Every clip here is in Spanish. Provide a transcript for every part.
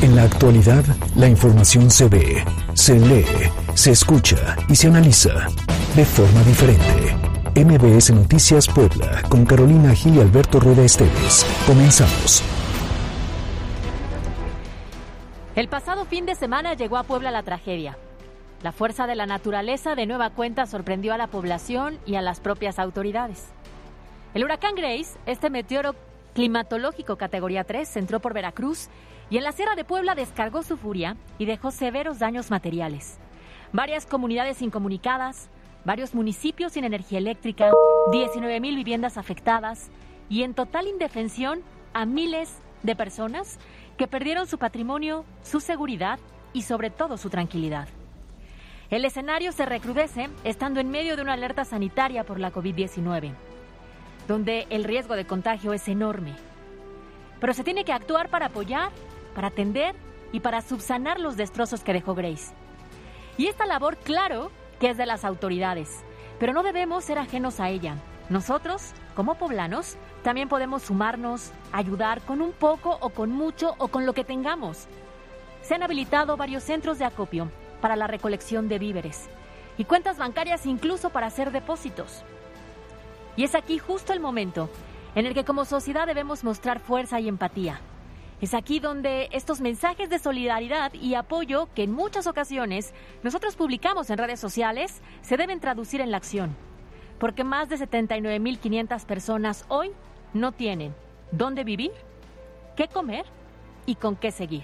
En la actualidad, la información se ve, se lee, se escucha y se analiza de forma diferente. MBS Noticias Puebla, con Carolina Gil y Alberto Rueda Esteves. Comenzamos. El pasado fin de semana llegó a Puebla la tragedia. La fuerza de la naturaleza de nueva cuenta sorprendió a la población y a las propias autoridades. El huracán Grace, este meteoro climatológico categoría 3, entró por Veracruz y en la Sierra de Puebla descargó su furia y dejó severos daños materiales. Varias comunidades incomunicadas, varios municipios sin energía eléctrica, 19 mil viviendas afectadas y en total indefensión a miles de personas que perdieron su patrimonio, su seguridad y sobre todo su tranquilidad. El escenario se recrudece estando en medio de una alerta sanitaria por la COVID-19, donde el riesgo de contagio es enorme. Pero se tiene que actuar para apoyar para atender y para subsanar los destrozos que dejó Grace. Y esta labor, claro, que es de las autoridades, pero no debemos ser ajenos a ella. Nosotros, como poblanos, también podemos sumarnos, ayudar con un poco o con mucho o con lo que tengamos. Se han habilitado varios centros de acopio para la recolección de víveres y cuentas bancarias incluso para hacer depósitos. Y es aquí justo el momento en el que como sociedad debemos mostrar fuerza y empatía es aquí donde estos mensajes de solidaridad y apoyo que en muchas ocasiones nosotros publicamos en redes sociales se deben traducir en la acción. Porque más de 79.500 personas hoy no tienen dónde vivir, qué comer y con qué seguir.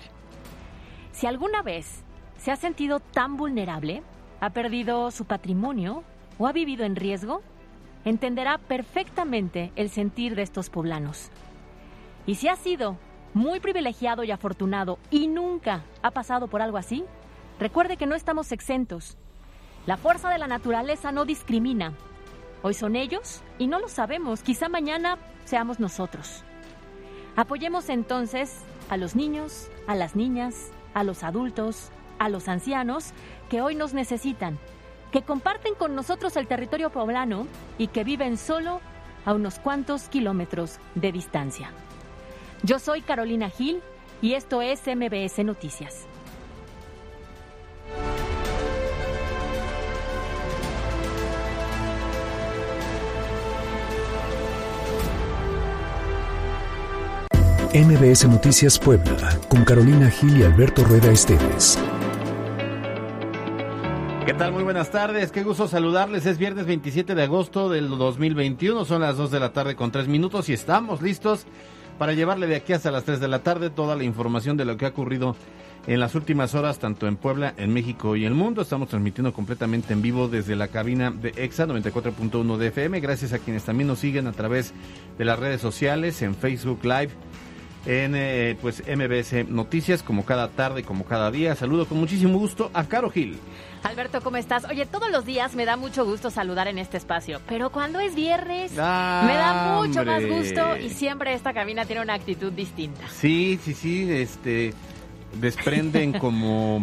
Si alguna vez se ha sentido tan vulnerable, ha perdido su patrimonio o ha vivido en riesgo, entenderá perfectamente el sentir de estos poblanos. Y si ha sido muy privilegiado y afortunado y nunca ha pasado por algo así, recuerde que no estamos exentos. La fuerza de la naturaleza no discrimina. Hoy son ellos y no lo sabemos. Quizá mañana seamos nosotros. Apoyemos entonces a los niños, a las niñas, a los adultos, a los ancianos que hoy nos necesitan, que comparten con nosotros el territorio poblano y que viven solo a unos cuantos kilómetros de distancia. Yo soy Carolina Gil y esto es MBS Noticias. MBS Noticias Puebla, con Carolina Gil y Alberto Rueda Esteves. ¿Qué tal? Muy buenas tardes. Qué gusto saludarles. Es viernes 27 de agosto del 2021. Son las 2 de la tarde con 3 minutos y estamos listos para llevarle de aquí hasta las 3 de la tarde toda la información de lo que ha ocurrido en las últimas horas, tanto en Puebla, en México y el mundo. Estamos transmitiendo completamente en vivo desde la cabina de EXA 94.1 de FM. Gracias a quienes también nos siguen a través de las redes sociales, en Facebook Live, en eh, pues MBS Noticias, como cada tarde, como cada día. Saludo con muchísimo gusto a Caro Gil. Alberto, ¿cómo estás? Oye, todos los días me da mucho gusto saludar en este espacio, pero cuando es viernes me da mucho más gusto y siempre esta cabina tiene una actitud distinta. Sí, sí, sí, este desprenden como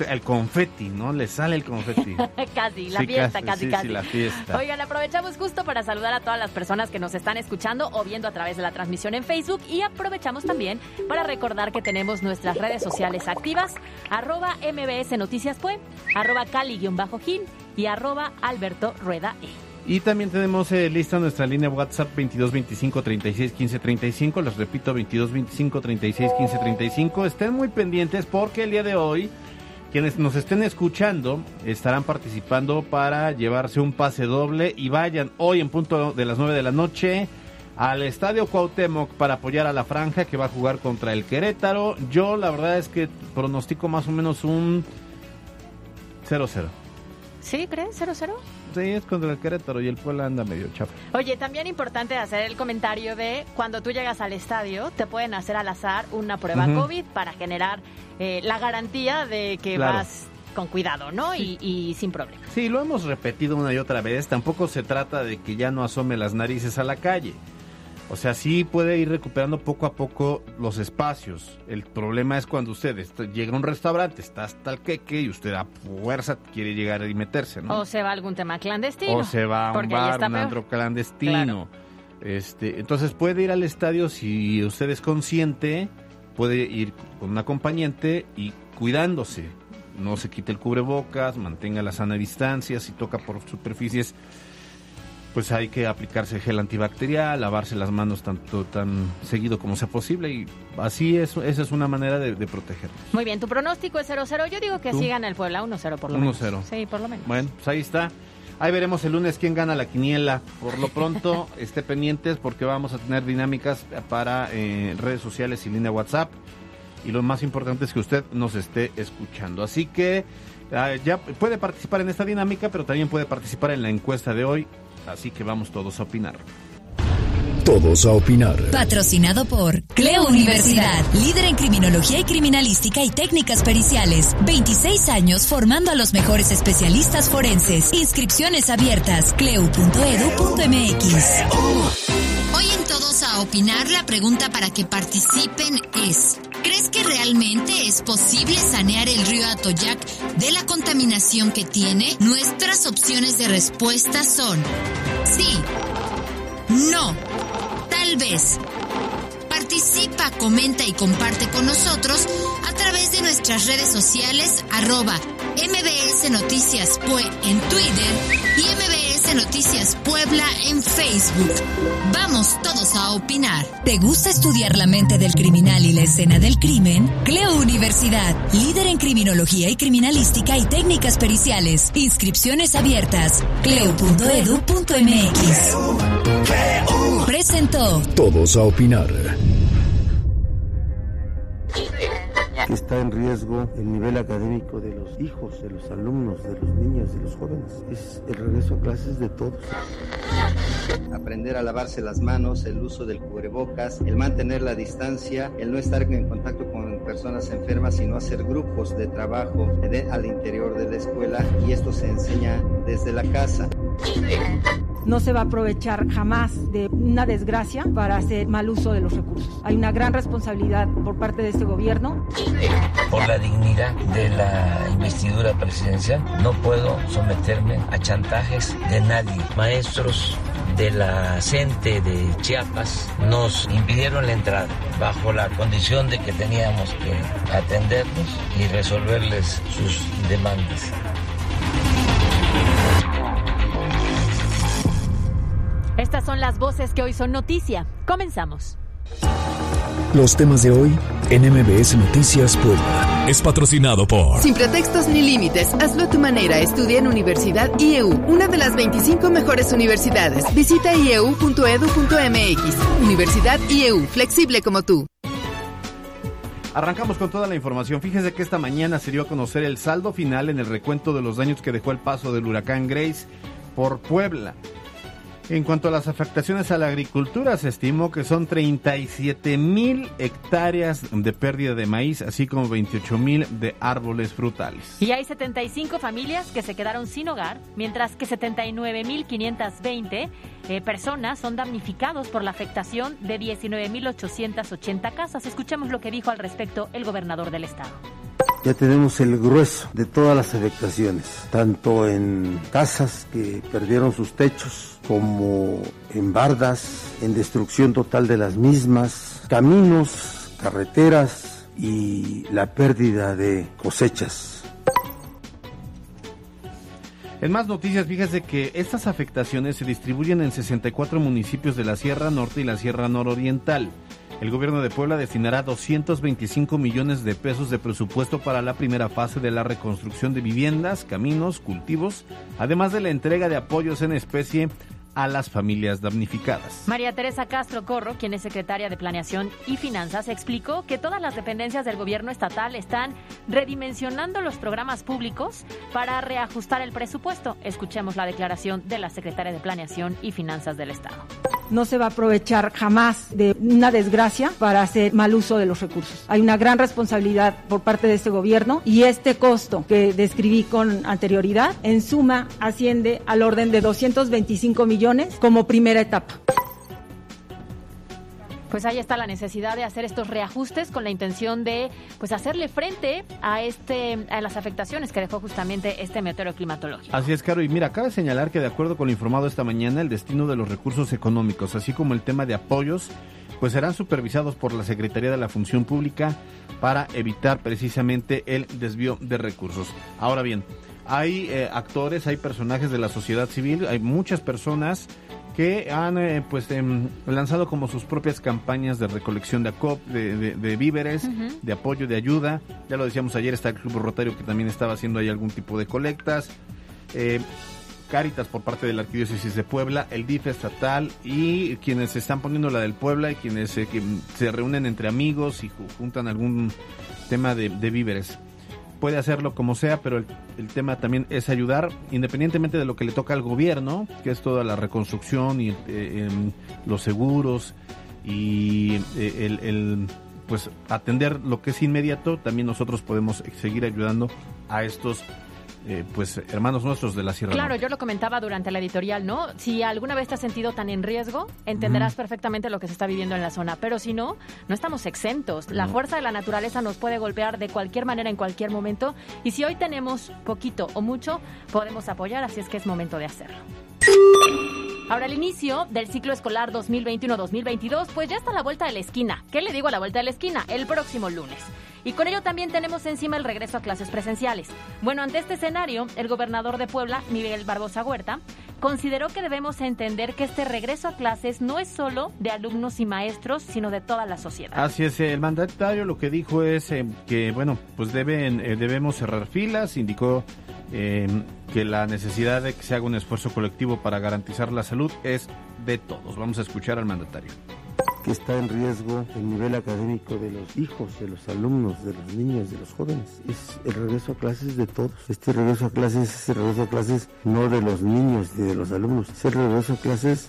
el confeti, ¿no? Le sale el confeti. casi, la fiesta, casi, casi. Sí, la fiesta. Oigan, aprovechamos justo para saludar a todas las personas que nos están escuchando o viendo a través de la transmisión en Facebook y aprovechamos también para recordar que tenemos nuestras redes sociales activas, arroba mbs noticias arroba cali-gil y arroba alberto rueda e. Y también tenemos eh, lista nuestra línea WhatsApp 2225 36 15 35. Les repito, 2225 36 15 35. Estén muy pendientes porque el día de hoy quienes nos estén escuchando estarán participando para llevarse un pase doble y vayan hoy en punto de las 9 de la noche al Estadio Cuauhtémoc para apoyar a la franja que va a jugar contra el Querétaro. Yo la verdad es que pronostico más o menos un 0-0. ¿Sí, crees? ¿0-0? Sí, es contra el Querétaro y el Puebla anda medio chafa. Oye, también importante hacer el comentario de cuando tú llegas al estadio, te pueden hacer al azar una prueba COVID para generar eh, la garantía de que vas con cuidado, ¿no? Y, sin problema. Sí, lo hemos repetido una y otra vez. Tampoco se trata de que ya no asome las narices a la calle. O sea, sí puede ir recuperando poco a poco los espacios. El problema es cuando usted llega a un restaurante, está hasta el queque y usted a fuerza quiere llegar y meterse, ¿no? O se va a algún tema clandestino. O se va a un bar, un andro clandestino. Este, entonces puede ir al estadio si usted es consciente puede ir con un acompañante y cuidándose. No se quite el cubrebocas, mantenga la sana distancia, si toca por superficies pues hay que aplicarse gel antibacterial, lavarse las manos tanto tan seguido como sea posible y así es, esa es una manera de, proteger. Muy bien, tu pronóstico es 0-0, yo digo que sigan el Puebla 1-0 por lo menos. 1-0. Sí, por lo menos. Bueno, pues ahí está. Ahí veremos el lunes quién gana la quiniela. Por lo pronto, esté pendientes porque vamos a tener dinámicas para eh, redes sociales y línea WhatsApp. Y lo más importante es que usted nos esté escuchando. Así que ah, ya puede participar en esta dinámica, pero también puede participar en la encuesta de hoy Así que vamos todos a opinar. Todos a opinar. Patrocinado por Cleo Universidad, líder en criminología y criminalística y técnicas periciales. 26 años formando a los mejores especialistas forenses. Inscripciones abiertas. cleu.edu.mx. Hoy en Todos a opinar, la pregunta para que participen es: ¿Crees que realmente es posible sanear el río Atoyac de la contaminación que tiene? Nuestras opciones de respuesta son sí, no, tal vez. Participa, comenta y comparte con nosotros a través de nuestras redes sociales arroba MBS Noticias Pue en Twitter y MBS Noticias Puebla en Facebook. Vamos todos a opinar. ¿Te gusta estudiar la mente del criminal y la escena del crimen? Cleo Universidad, líder en criminología y criminalística y técnicas periciales. Inscripciones abiertas. cleo.edu.mx. Presentó Todos a opinar está en riesgo el nivel académico de los hijos, de los alumnos, de los niños, de los jóvenes. Es el regreso a clases de todos. Aprender a lavarse las manos, el uso del cubrebocas, el mantener la distancia, el no estar en contacto con personas enfermas, sino hacer grupos de trabajo al interior de la escuela y esto se enseña desde la casa no se va a aprovechar jamás de una desgracia para hacer mal uso de los recursos. Hay una gran responsabilidad por parte de este gobierno. Por la dignidad de la investidura presidencial, no puedo someterme a chantajes de nadie. Maestros de la CENTE de Chiapas nos impidieron la entrada bajo la condición de que teníamos que atenderlos y resolverles sus demandas. Estas son las voces que hoy son noticia. Comenzamos. Los temas de hoy en MBS Noticias Puebla. Es patrocinado por... Sin pretextos ni límites, hazlo a tu manera. Estudia en Universidad IEU, una de las 25 mejores universidades. Visita ieu.edu.mx. Universidad IEU, flexible como tú. Arrancamos con toda la información. Fíjense que esta mañana se dio a conocer el saldo final en el recuento de los daños que dejó el paso del huracán Grace por Puebla. En cuanto a las afectaciones a la agricultura, se estimó que son 37 mil hectáreas de pérdida de maíz, así como 28 mil de árboles frutales. Y hay 75 familias que se quedaron sin hogar, mientras que 79 mil 520 eh, personas son damnificados por la afectación de 19 mil 880 casas. Escuchemos lo que dijo al respecto el gobernador del estado ya tenemos el grueso de todas las afectaciones, tanto en casas que perdieron sus techos, como en bardas, en destrucción total de las mismas, caminos, carreteras y la pérdida de cosechas. En más noticias, fíjese que estas afectaciones se distribuyen en 64 municipios de la Sierra Norte y la Sierra Nororiental. El gobierno de Puebla destinará 225 millones de pesos de presupuesto para la primera fase de la reconstrucción de viviendas, caminos, cultivos, además de la entrega de apoyos en especie a las familias damnificadas. María Teresa Castro Corro, quien es secretaria de Planeación y Finanzas, explicó que todas las dependencias del gobierno estatal están redimensionando los programas públicos para reajustar el presupuesto. Escuchemos la declaración de la secretaria de Planeación y Finanzas del Estado no se va a aprovechar jamás de una desgracia para hacer mal uso de los recursos. Hay una gran responsabilidad por parte de este gobierno y este costo que describí con anterioridad en suma asciende al orden de 225 millones como primera etapa. Pues ahí está la necesidad de hacer estos reajustes con la intención de pues hacerle frente a este a las afectaciones que dejó justamente este meteoro climatológico. Así es, Caro, y mira, cabe señalar que de acuerdo con lo informado esta mañana, el destino de los recursos económicos, así como el tema de apoyos pues serán supervisados por la Secretaría de la Función Pública para evitar precisamente el desvío de recursos. Ahora bien, hay eh, actores, hay personajes de la sociedad civil, hay muchas personas que han eh, pues em, lanzado como sus propias campañas de recolección de acop, de, víveres, de apoyo, de ayuda. Ya lo decíamos ayer, está el Club Rotario que también estaba haciendo ahí algún tipo de colectas. Eh, Cáritas por parte de la Arquidiócesis de Puebla, el DIF estatal y quienes se están poniendo la del Puebla y quienes eh, se reúnen entre amigos y juntan algún tema de, víveres. Puede hacerlo como sea, pero el, tema también es ayudar, independientemente de lo que le toca al gobierno, que es toda la reconstrucción y eh, em, los seguros y eh, el, el pues atender lo que es inmediato, también nosotros podemos seguir ayudando a estos eh, pues hermanos nuestros de la Sierra Claro, yo lo comentaba durante la editorial, ¿no? Si alguna vez te has sentido tan en riesgo, entenderás perfectamente lo que se está viviendo en la zona, pero si no, no estamos exentos. La fuerza de la naturaleza nos puede golpear de cualquier manera en cualquier momento y si hoy tenemos poquito o mucho, podemos apoyar, así es que es momento de hacerlo. Ahora el inicio del ciclo escolar 2021-2022, pues ya está a la vuelta de la esquina. ¿Qué le digo a la vuelta de la esquina? El próximo lunes. Y con ello también tenemos encima el regreso a clases presenciales. Bueno, ante este escenario, el gobernador de Puebla, Miguel Barbosa Huerta, consideró que debemos entender que este regreso a clases no es solo de alumnos y maestros, sino de toda la sociedad. Así es, el mandatario lo que dijo es eh, que, bueno, pues deben, eh, debemos cerrar filas, indicó eh, que la necesidad de que se haga un esfuerzo colectivo para garantizar la salud es de todos. Vamos a escuchar al mandatario que está en riesgo el nivel académico de los hijos, de los alumnos, de los niños, de los jóvenes. Es el regreso a clases de todos. Este regreso a clases es el regreso a clases no de los niños ni de los alumnos, es el regreso a clases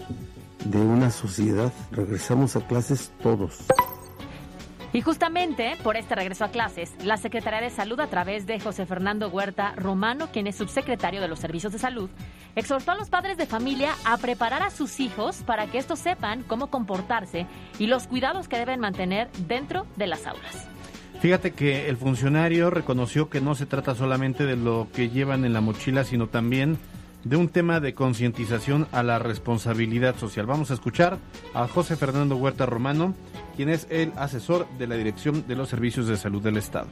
de una sociedad. Regresamos a clases todos. Y justamente por este regreso a clases, la Secretaría de Salud, a través de José Fernando Huerta Romano, quien es subsecretario de los Servicios de Salud, exhortó a los padres de familia a preparar a sus hijos para que estos sepan cómo comportarse y los cuidados que deben mantener dentro de las aulas. Fíjate que el funcionario reconoció que no se trata solamente de lo que llevan en la mochila, sino también de un tema de concientización a la responsabilidad social. Vamos a escuchar a José Fernando Huerta Romano, quien es el asesor de la Dirección de los Servicios de Salud del Estado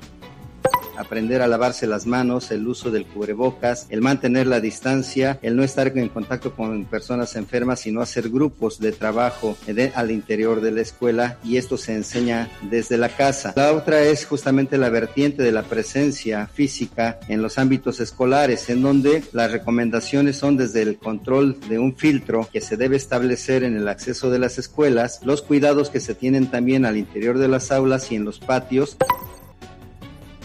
aprender a lavarse las manos, el uso del cubrebocas, el mantener la distancia, el no estar en contacto con personas enfermas, sino hacer grupos de trabajo al interior de la escuela y esto se enseña desde la casa. La otra es justamente la vertiente de la presencia física en los ámbitos escolares, en donde las recomendaciones son desde el control de un filtro que se debe establecer en el acceso de las escuelas, los cuidados que se tienen también al interior de las aulas y en los patios.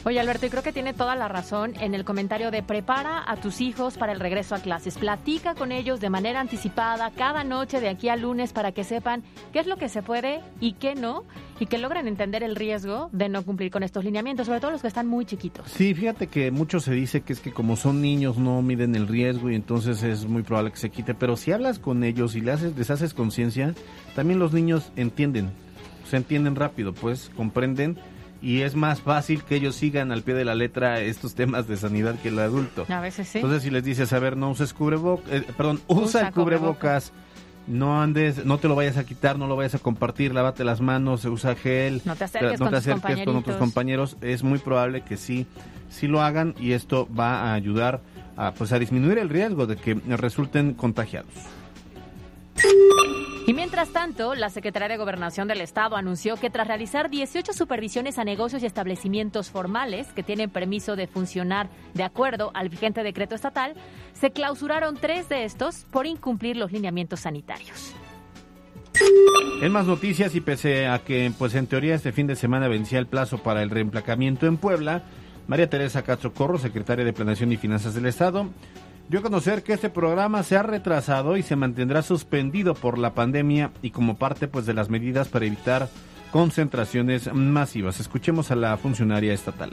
Oye Alberto, y creo que tiene toda la razón en el comentario de prepara a tus hijos para el regreso a clases. Platica con ellos de manera anticipada cada noche de aquí a lunes para que sepan qué es lo que se puede y qué no y que logren entender el riesgo de no cumplir con estos lineamientos, sobre todo los que están muy chiquitos. Sí, fíjate que mucho se dice que es que como son niños no miden el riesgo y entonces es muy probable que se quite, pero si hablas con ellos y les haces, les haces conciencia, también los niños entienden, se entienden rápido, pues comprenden y es más fácil que ellos sigan al pie de la letra estos temas de sanidad que el adulto. A veces sí. Entonces si les dices, a ver, no uses cubrebocas, eh, perdón, usa, el cubrebocas, no andes, no te lo vayas a quitar, no lo vayas a compartir, lávate las manos, usa gel, no te acerques, con, con otros compañeros, es muy probable que sí, sí lo hagan y esto va a ayudar a, pues, a disminuir el riesgo de que resulten contagiados. Y mientras tanto, la Secretaría de Gobernación del Estado anunció que tras realizar 18 supervisiones a negocios y establecimientos formales que tienen permiso de funcionar de acuerdo al vigente decreto estatal, se clausuraron tres de estos por incumplir los lineamientos sanitarios. En más noticias y pese a que pues en teoría este fin de semana vencía el plazo para el reemplacamiento en Puebla, María Teresa Castro Corro, secretaria de Planeación y Finanzas del Estado, dio a conocer que este programa se ha retrasado y se mantendrá suspendido por la pandemia y como parte pues de las medidas para evitar concentraciones masivas. Escuchemos a la funcionaria estatal.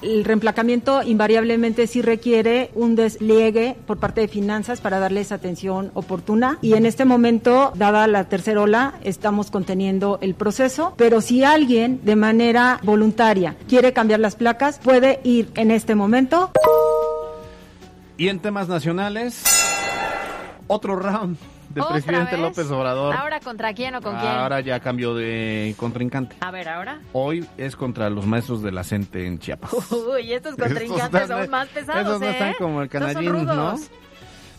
El reemplacamiento invariablemente sí requiere un despliegue por parte de finanzas para darles atención oportuna. Y en este momento, dada la tercera ola, estamos conteniendo el proceso, pero si alguien de manera voluntaria quiere cambiar las placas, puede ir en este momento y en temas nacionales, otro round presidente, el ¿Otra presidente vez? López Obrador. ¿Ahora contra quién o con quién? Ahora ya cambió de contrincante. A ver, ¿ahora? Hoy es contra los maestros de la CENTE en Chiapas. Uy, estos contrincantes están- son más pesados, esos no ¿eh? están como el canallín, ¿no?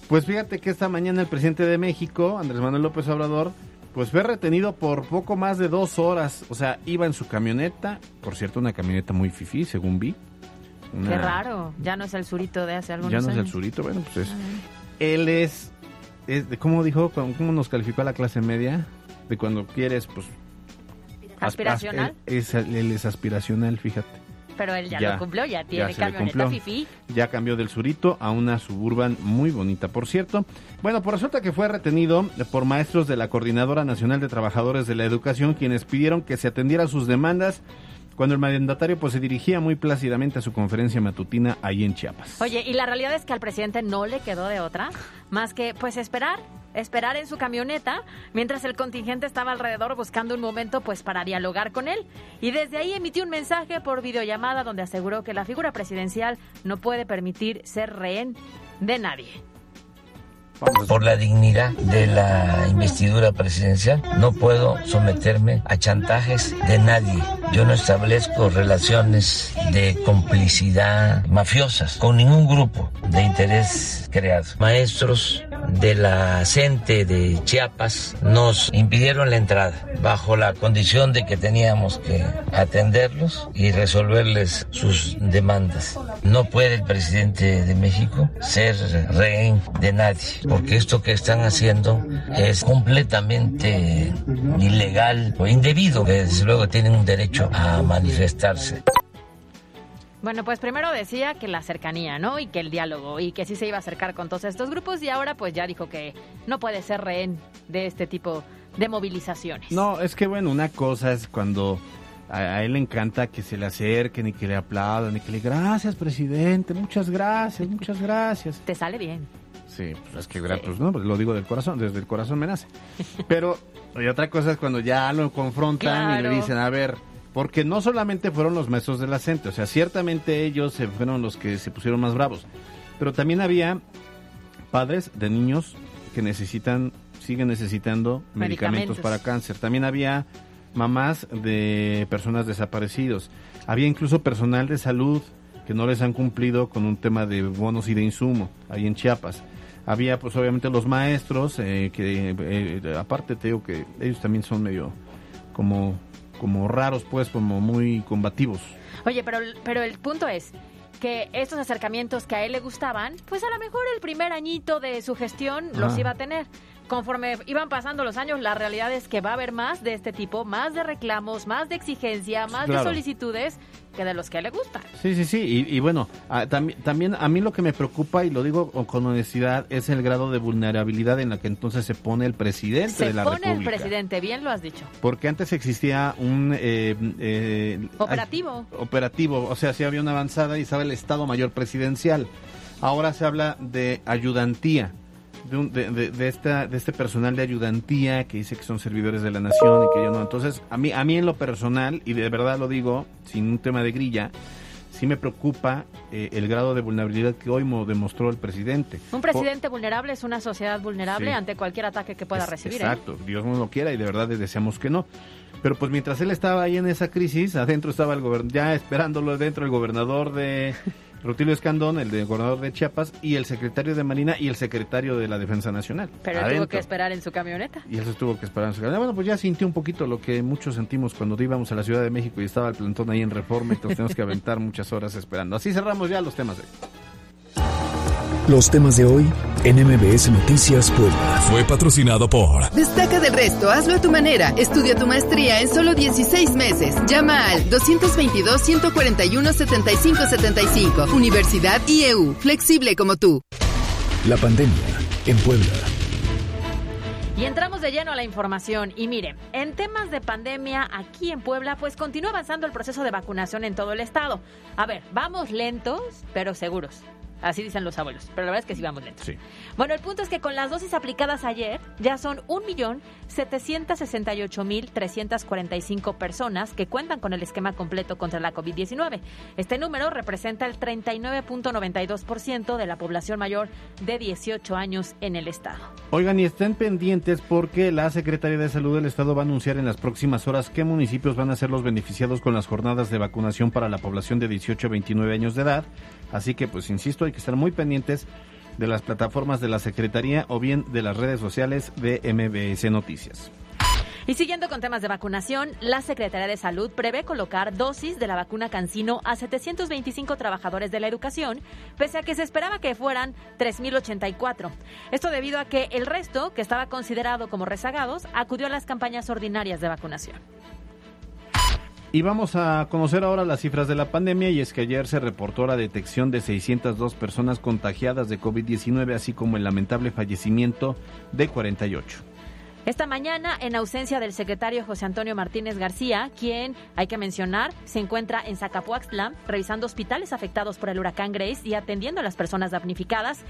Pues fíjate que esta mañana el presidente de México, Andrés Manuel López Obrador, pues fue retenido por poco más de dos horas. O sea, iba en su camioneta, por cierto, una camioneta muy fifí, según vi. Una- Qué raro. Ya no es el surito de hace algunos Ya no es el años. surito, bueno, pues es. Él es, es ¿cómo dijo? ¿Cómo nos calificó a la clase media? De cuando quieres, pues... asp- ¿Aspiracional? es- él es aspiracional, fíjate. Pero él ya, Ya, lo cumplió, ya tiene le camioneta fifí. Ya cambió del Surito a una Suburban muy bonita, por cierto. Bueno, pues resulta que fue retenido por maestros de la Coordinadora Nacional de Trabajadores de la Educación, quienes pidieron que se atendiera sus demandas cuando el mandatario pues se dirigía muy plácidamente a su conferencia matutina ahí en Chiapas. Oye, y la realidad es que al presidente no le quedó de otra más que pues esperar, esperar en su camioneta mientras el contingente estaba alrededor buscando un momento pues para dialogar con él. Y desde ahí emitió un mensaje por videollamada donde aseguró que la figura presidencial no puede permitir ser rehén de nadie. Por la dignidad de la investidura presidencial, no puedo someterme a chantajes de nadie. Yo no establezco relaciones de complicidad mafiosas con ningún grupo de interés creado. Maestros de la CENTE de Chiapas nos impidieron la entrada bajo la condición de que teníamos que atenderlos y resolverles sus demandas. No puede el presidente de México ser rehén de nadie, porque esto que están haciendo es completamente ilegal o indebido, desde luego tienen un derecho a manifestarse. Bueno, pues primero decía que la cercanía, ¿no? Y que el diálogo, y que sí se iba a acercar con todos estos grupos, y ahora pues ya dijo que no puede ser rehén de este tipo de movilizaciones. No, es que bueno, una cosa es cuando a, él le encanta que se le acerquen y que le aplaudan y que le gracias presidente, muchas gracias, muchas gracias. Te sale bien. Sí, pues es que gra- pues, no, pues lo digo del corazón, desde el corazón me nace. Pero y otra cosa es cuando ya lo confrontan y le dicen, a ver, porque no solamente fueron los maestros de la CENTE, o sea, ciertamente ellos fueron los que se pusieron más bravos, pero también había padres de niños que necesitan, siguen necesitando medicamentos, Medicamentos. para cáncer. También había mamás de personas desaparecidos. Había incluso personal de salud que no les han cumplido con un tema de bonos y de insumo ahí en Chiapas. Había pues obviamente los maestros eh, que eh, aparte te digo que ellos también son medio como como raros pues como muy combativos. Oye, pero, pero el punto es que estos acercamientos que a él le gustaban, pues a lo mejor el primer añito de su gestión los iba a tener. Conforme iban pasando los años, la realidad es que va a haber más de este tipo, más de reclamos, más de exigencia, más Claro. de solicitudes que de los que le gustan. Sí, sí, sí. Y, y bueno, a- tambi- también a mí lo que me preocupa, y lo digo con- honestidad, es el grado de vulnerabilidad en la que entonces se pone el presidente Se de la pone el República. presidente, bien lo has dicho. Porque antes existía un... eh, eh, Operativo. ay, operativo, o sea, sí había una avanzada y estaba el Estado Mayor Presidencial. Ahora se habla de ayudantía. De, un- de, de- de esta, de este personal de ayudantía que dice que son servidores de la nación y que yo no. Entonces, a mí, a mí en lo personal, y de verdad lo digo, sin un tema de grilla, sí me preocupa eh, el grado de vulnerabilidad que hoy mo- demostró el presidente. Un presidente vulnerable es una sociedad vulnerable Sí. ante cualquier ataque que pueda Es- recibir. ¿eh? Exacto, Dios no lo quiera y de verdad le deseamos que no. Pero pues mientras él estaba ahí en esa crisis, adentro estaba el gobernador, ya esperándolo adentro el gobernador de Rutilio Escandón, el de gobernador de Chiapas y el secretario de Marina y el secretario de la Defensa Nacional. Pero él tuvo que esperar en su camioneta. Y él se tuvo que esperar en su camioneta. Bueno, pues ya sintió un poquito lo que muchos sentimos cuando íbamos a la Ciudad de México y estaba el plantón ahí en Reforma y nos tenemos que aventar muchas horas esperando. Así cerramos ya los temas de hoy. Los temas de hoy en MBS Noticias Puebla. Fue patrocinado por Destaca del resto, hazlo a tu manera. Estudia tu maestría en solo 16 meses. Llama al 222-141-7575. Universidad IEU, flexible como tú. La pandemia en Puebla. Y entramos de lleno a la información. Y miren, en temas de pandemia aquí en Puebla, pues continúa avanzando el proceso de vacunación en todo el estado. A ver, vamos lentos, pero seguros. Así dicen los abuelos, pero la verdad es que sí vamos lentos. Sí. Bueno, el punto es que con las dosis aplicadas ayer ya son 1.768.345 personas que cuentan con el esquema completo contra la COVID-19. Este número representa el 39.92% de la población mayor de 18 años en el estado. Oigan, y estén pendientes porque la Secretaría de Salud del Estado va a anunciar en las próximas horas qué municipios van a ser los beneficiados con las jornadas de vacunación para la población de 18 a 29 años de edad. Así que, pues, insisto, hay que estar muy pendientes de las plataformas de la Secretaría o bien de las redes sociales de MBS Noticias. Y siguiendo con temas de vacunación, la Secretaría de Salud prevé colocar dosis de la vacuna Cancino a 725 trabajadores de la educación, pese a que se esperaba que fueran 3.084. Esto debido a que el resto, que estaba considerado como rezagados, acudió a las campañas ordinarias de vacunación. Y vamos a conocer ahora las cifras de la pandemia y es que ayer se reportó la detección de 602 personas contagiadas de COVID-19, así como el lamentable fallecimiento de 48. Esta mañana, en ausencia del secretario José Antonio Martínez García, quien, hay que mencionar, se encuentra en Zacapuaxtla, revisando hospitales afectados por el huracán Grace y atendiendo a las personas damnificadas,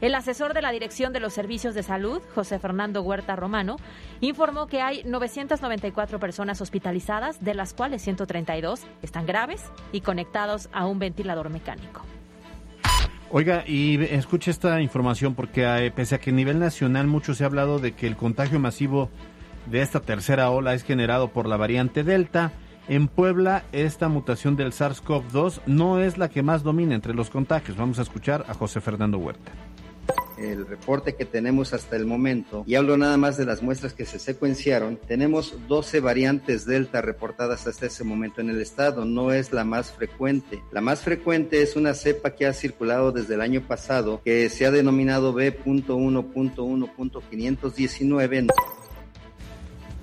el asesor de la Dirección de los Servicios de Salud, José Fernando Huerta Romano, informó que hay 994 personas hospitalizadas, de las cuales 132 están graves y conectados a un ventilador mecánico. Oiga, y escuche esta información porque eh, pese a que a nivel nacional mucho se ha hablado de que el contagio masivo de esta tercera ola es generado por la variante Delta, en Puebla esta mutación del SARS-CoV-2 no es la que más domina entre los contagios. Vamos a escuchar a José Fernando Huerta el reporte que tenemos hasta el momento, y hablo nada más de las muestras que se secuenciaron, tenemos 12 variantes Delta reportadas hasta ese momento en el estado, no es la más frecuente. La más frecuente es una cepa que ha circulado desde el año pasado, que se ha denominado B.1.1.519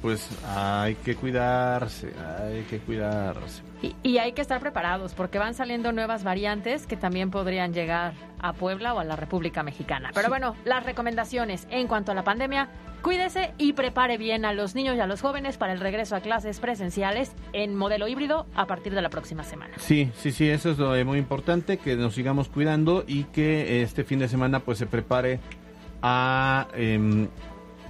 pues hay que cuidarse, hay que cuidarse. Y, hay que estar preparados porque van saliendo nuevas variantes que también podrían llegar a Puebla o a la República Mexicana. Pero bueno, las recomendaciones en cuanto a la pandemia, cuídese y prepare bien a los niños y a los jóvenes para el regreso a clases presenciales en modelo híbrido a partir de la próxima semana. Sí, sí, sí, eso es lo muy importante, que nos sigamos cuidando y que este fin de semana pues se prepare a... Eh,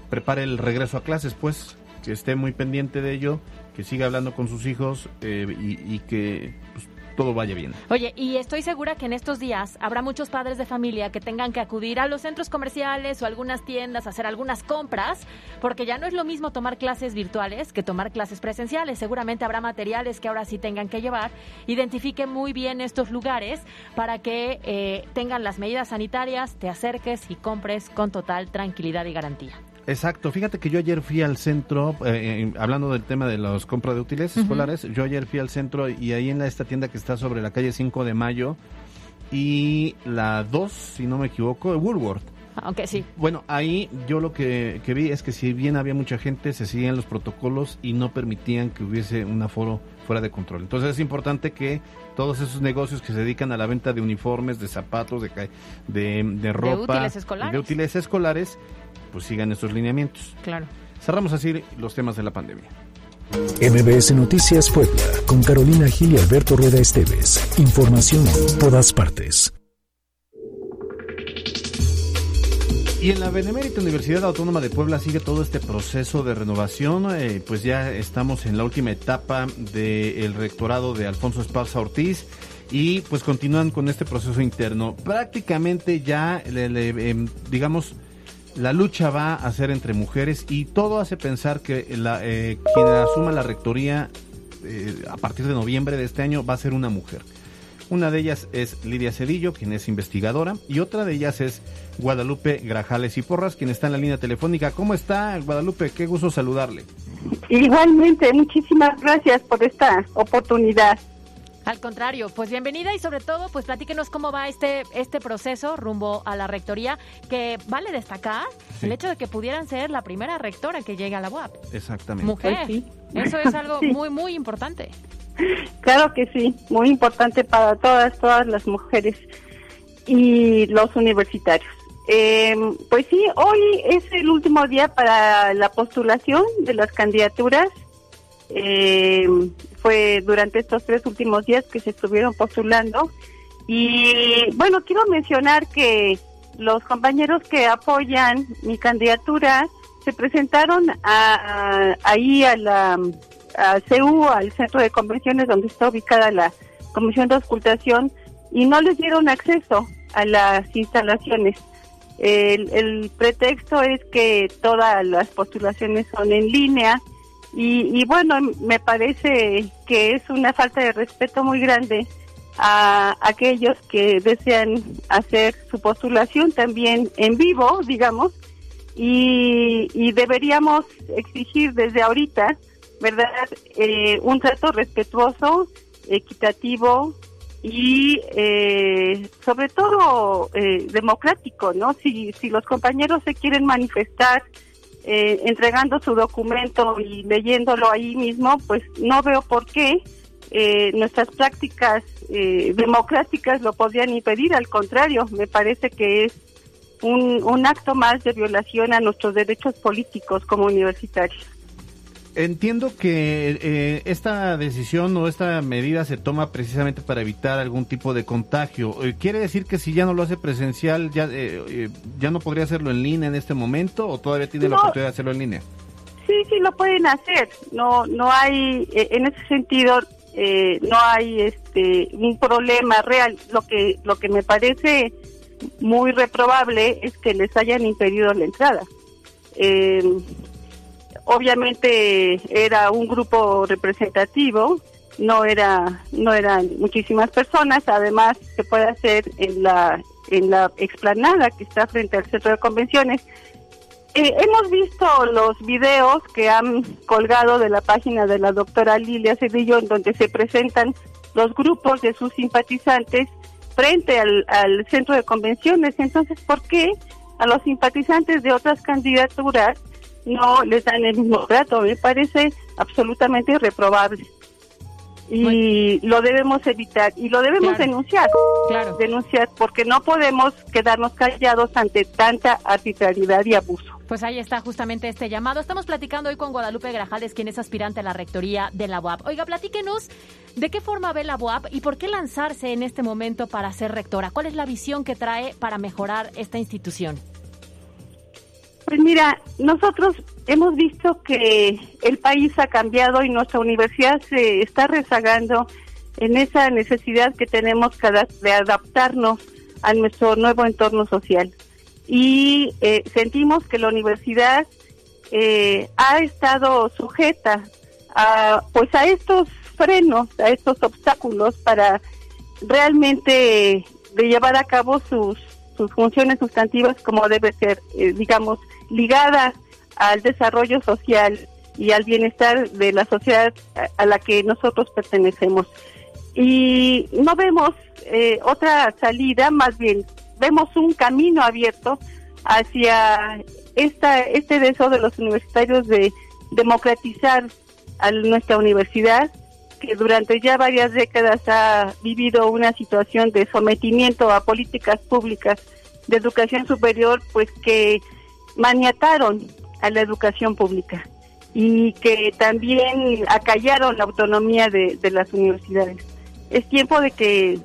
prepare el regreso a clases, pues que esté muy pendiente de ello, que siga hablando con sus hijos eh, y, que pues, todo vaya bien. Oye, y estoy segura que en estos días habrá muchos padres de familia que tengan que acudir a los centros comerciales o algunas tiendas a hacer algunas compras, porque ya no es lo mismo tomar clases virtuales que tomar clases presenciales. Seguramente habrá materiales que ahora sí tengan que llevar. Identifique muy bien estos lugares para que eh, tengan las medidas sanitarias, te acerques y compres con total tranquilidad y garantía. Exacto, fíjate que yo ayer fui al centro, eh, eh, hablando del tema de los compras de útiles escolares, yo ayer fui al centro y ahí en esta tienda que está sobre la calle 5 de Mayo y la 2, si no me equivoco, Woolworth. Aunque sí. Bueno, ahí yo lo que, vi es que si bien había mucha gente, se seguían los protocolos y no permitían que hubiese un aforo fuera de control. Entonces es importante que todos esos negocios que se dedican a la venta de uniformes, de zapatos, de, de, de ropa, de útiles escolares, de útiles escolares pues sigan estos lineamientos. Claro. Cerramos así los temas de la pandemia. MBS Noticias Puebla, con Carolina Gil y Alberto Rueda Esteves. Información en todas partes. Y en la Benemérita Universidad Autónoma de Puebla sigue todo este proceso de renovación, eh, pues ya estamos en la última etapa del rectorado de Alfonso Esparza Ortiz y pues continúan con este proceso interno. Prácticamente ya, em, digamos, la lucha va a ser entre mujeres y todo hace pensar que eh, quien asuma la rectoría eh, a partir de noviembre de este año va a ser una mujer. Una de ellas es Lidia Cedillo, quien es investigadora, y otra de ellas es Guadalupe Grajales y Porras, quien está en la línea telefónica. ¿Cómo está, Guadalupe? Qué gusto saludarle. Igualmente, muchísimas gracias por esta oportunidad. Al contrario, pues bienvenida y sobre todo, pues platíquenos cómo va este, este proceso rumbo a la rectoría, que vale destacar el hecho de que pudieran ser la primera rectora que llegue a la UAP. Exactamente. Mujer. Pues Eso es algo muy, muy importante. Claro que sí, muy importante para todas, todas las mujeres y los universitarios. Eh, pues sí, hoy es el último día para la postulación de las candidaturas. Eh, fue durante estos tres últimos días que se estuvieron postulando Y bueno, quiero mencionar que los compañeros que apoyan mi candidatura se presentaron a, ahí a la a CEU, al centro de convenciones donde está ubicada la Comisión de Auscultación, y no les dieron acceso a las instalaciones. El, pretexto es que todas las postulaciones son en línea y, y bueno, me parece que es una falta de respeto muy grande a aquellos que desean hacer su postulación también en vivo, digamos, y, y deberíamos exigir desde ahorita, ¿verdad?, eh, un trato respetuoso, equitativo y eh, sobre todo eh, democrático, ¿no? Si, si los compañeros se quieren manifestar eh, entregando su documento y leyéndolo ahí mismo, pues no veo por qué eh, nuestras prácticas eh, democráticas lo podrían impedir, al contrario, me parece que es un, un acto más de violación a nuestros derechos políticos como universitarios. Entiendo que eh, esta decisión o esta medida se toma precisamente para evitar algún tipo de contagio. Eh, ¿Quiere decir que si ya no lo hace presencial, ya, eh, ya no podría hacerlo en línea en este momento o todavía tiene la oportunidad de hacerlo en línea? Sí, sí lo pueden hacer. No, no hay, eh, en ese sentido, eh, no hay este un problema real. Lo que, lo que me parece muy reprobable es que les hayan impedido la entrada. Eh, obviamente era un grupo representativo, no era, no eran muchísimas personas. Además, se puede hacer en la, en la explanada que está frente al centro de convenciones. Eh, hemos visto los videos que han colgado de la página de la doctora Lilia Cedillo donde se presentan los grupos de sus simpatizantes frente al, al centro de convenciones. Entonces, ¿por qué a los simpatizantes de otras candidaturas no les dan el mismo trato? Me parece absolutamente reprobable. Y lo debemos evitar y lo debemos Claro. denunciar. Claro. Denunciar porque no podemos quedarnos callados ante tanta arbitrariedad y abuso. Pues ahí está justamente este llamado. Estamos platicando hoy con Guadalupe Grajales, quien es aspirante a la rectoría de la UAP. Oiga, platíquenos de qué forma ve la UAP y por qué lanzarse en este momento para ser rectora. ¿Cuál es la visión que trae para mejorar esta institución? Pues mira, nosotros hemos visto que el país ha cambiado y nuestra universidad se está rezagando en esa necesidad que tenemos cada de adaptarnos a nuestro nuevo entorno social. Y eh, sentimos que la universidad eh, ha estado sujeta a, pues a estos frenos, a estos obstáculos para realmente de llevar a cabo sus, sus funciones sustantivas como debe ser, eh, digamos, ligada al desarrollo social y al bienestar de la sociedad a, la que nosotros pertenecemos. Y no vemos eh, otra salida, más bien vemos un camino abierto hacia esta, este deseo de los universitarios de democratizar a nuestra universidad, que durante ya varias décadas ha vivido una situación de sometimiento a políticas públicas de educación superior, pues que maniataron a la educación pública y que también acallaron la autonomía de, de las universidades. Es tiempo de que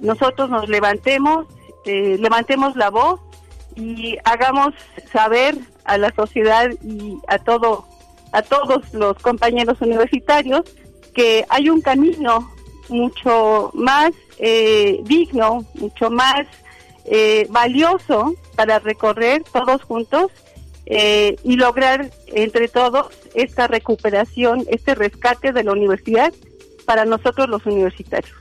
nosotros nos levantemos, eh, levantemos la voz y hagamos saber a la sociedad y a todo a todos los compañeros universitarios que hay un camino mucho más eh, digno, mucho más eh, valioso para recorrer todos juntos eh, y lograr entre todos esta recuperación, este rescate de la universidad para nosotros los universitarios.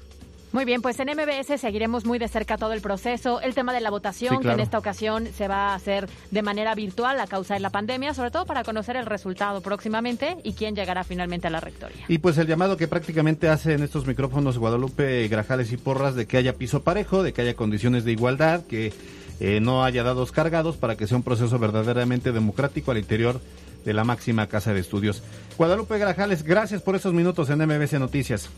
Muy bien, pues en MBS seguiremos muy de cerca todo el proceso. El tema de la votación, Sí, claro. que en esta ocasión se va a hacer de manera virtual a causa de la pandemia, sobre todo para conocer el resultado próximamente y quién llegará finalmente a la rectoría. Y pues el llamado que prácticamente hace en estos micrófonos Guadalupe Grajales y Porras de que haya piso parejo, de que haya condiciones de igualdad, que eh, no haya dados cargados para que sea un proceso verdaderamente democrático al interior de la máxima casa de estudios. Guadalupe Grajales, gracias por esos minutos en MBC Noticias.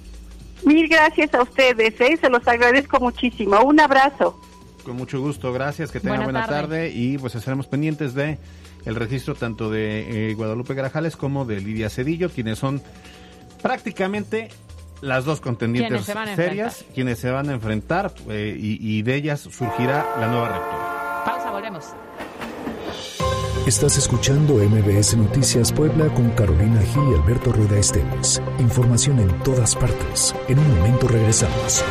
Mil gracias a ustedes, ¿eh? se los agradezco muchísimo. Un abrazo. Con mucho gusto, gracias, que tengan Buena buena, tarde. tarde. y pues estaremos pendientes de el registro tanto de eh, Guadalupe Grajales como de Lidia Cedillo, quienes son prácticamente las dos contendientes Quienes serias, quienes se van a enfrentar eh, y, y de ellas surgirá la nueva rectora. Pausa, volvemos. Estás escuchando MBS Noticias Puebla con Carolina Gil y Alberto Rueda Esteves. Información en todas partes. En un momento regresamos.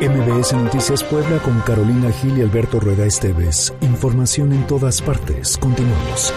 MBS Noticias Puebla con Carolina Gil y Alberto Rueda Esteves. Información en todas partes. Continuamos.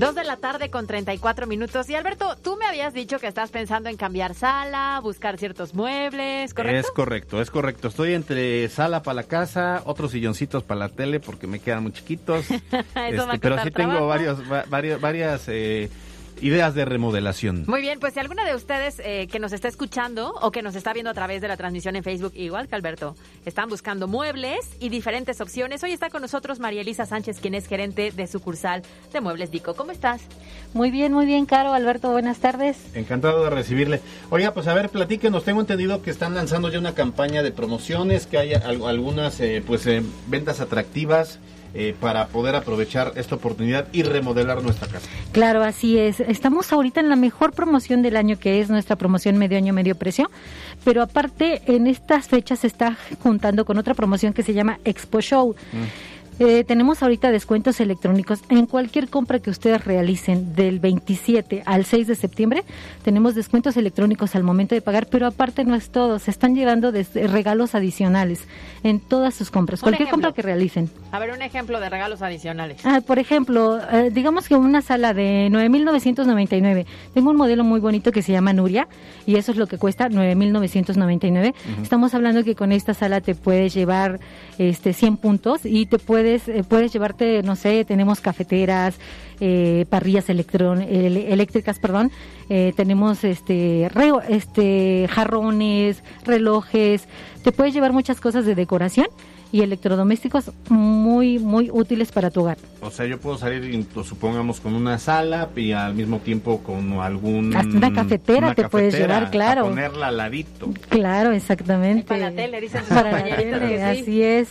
Dos de la tarde con 34 minutos. Y Alberto, tú me habías dicho que estás pensando en cambiar sala, buscar ciertos muebles, ¿correcto? Es correcto, es correcto. Estoy entre sala para la casa, otros silloncitos para la tele porque me quedan muy chiquitos. Eso va a Este, pero sí tengo varios, va- varios- varias eh, ideas de remodelación. Muy bien, pues si alguna de ustedes eh, que nos está escuchando o que nos está viendo a través de la transmisión en Facebook, igual que Alberto, están buscando muebles y diferentes opciones, hoy está con nosotros María Elisa Sánchez, quien es gerente de sucursal de Muebles Dico. ¿Cómo estás? Muy bien, muy bien, Caro. Alberto, buenas tardes. Encantado de recibirle. Oiga, pues a ver, platíquenos. Tengo entendido que están lanzando ya una campaña de promociones, que hay al- algunas eh, pues eh, ventas atractivas eh, para poder aprovechar esta oportunidad y remodelar nuestra casa. Claro, así es. Estamos ahorita en la mejor promoción del año, que es nuestra promoción medio año, medio precio. Pero aparte, en estas fechas se está juntando con otra promoción que se llama Expo Show. Eh, tenemos ahorita descuentos electrónicos en cualquier compra que ustedes realicen del 27 al 6 de septiembre. Tenemos descuentos electrónicos al momento de pagar, pero aparte no es todo. Se están llevando desde regalos adicionales en todas sus compras. Cualquier ejemplo. compra que realicen. A ver, un ejemplo de regalos adicionales. Ah, por ejemplo, eh, digamos que una sala de 9.999. Tengo un modelo muy bonito que se llama Nuria y eso es lo que cuesta 9.999. Estamos hablando que con esta sala te puedes llevar este 100 puntos y te puedes eh, puedes llevarte, no sé, tenemos cafeteras, eh, parrillas electrón- el- eléctricas, perdón. eh, tenemos este este jarrones, relojes. Te puedes llevar muchas cosas de decoración y electrodomésticos muy muy útiles para tu hogar. O sea, yo puedo salir, y, supongamos, con una sala y al mismo tiempo con algún... Hasta una cafetera una te puedes llevar, claro. A ponerla al ladito. Claro, exactamente. Para la tele, dicen sus Para la tele, así es.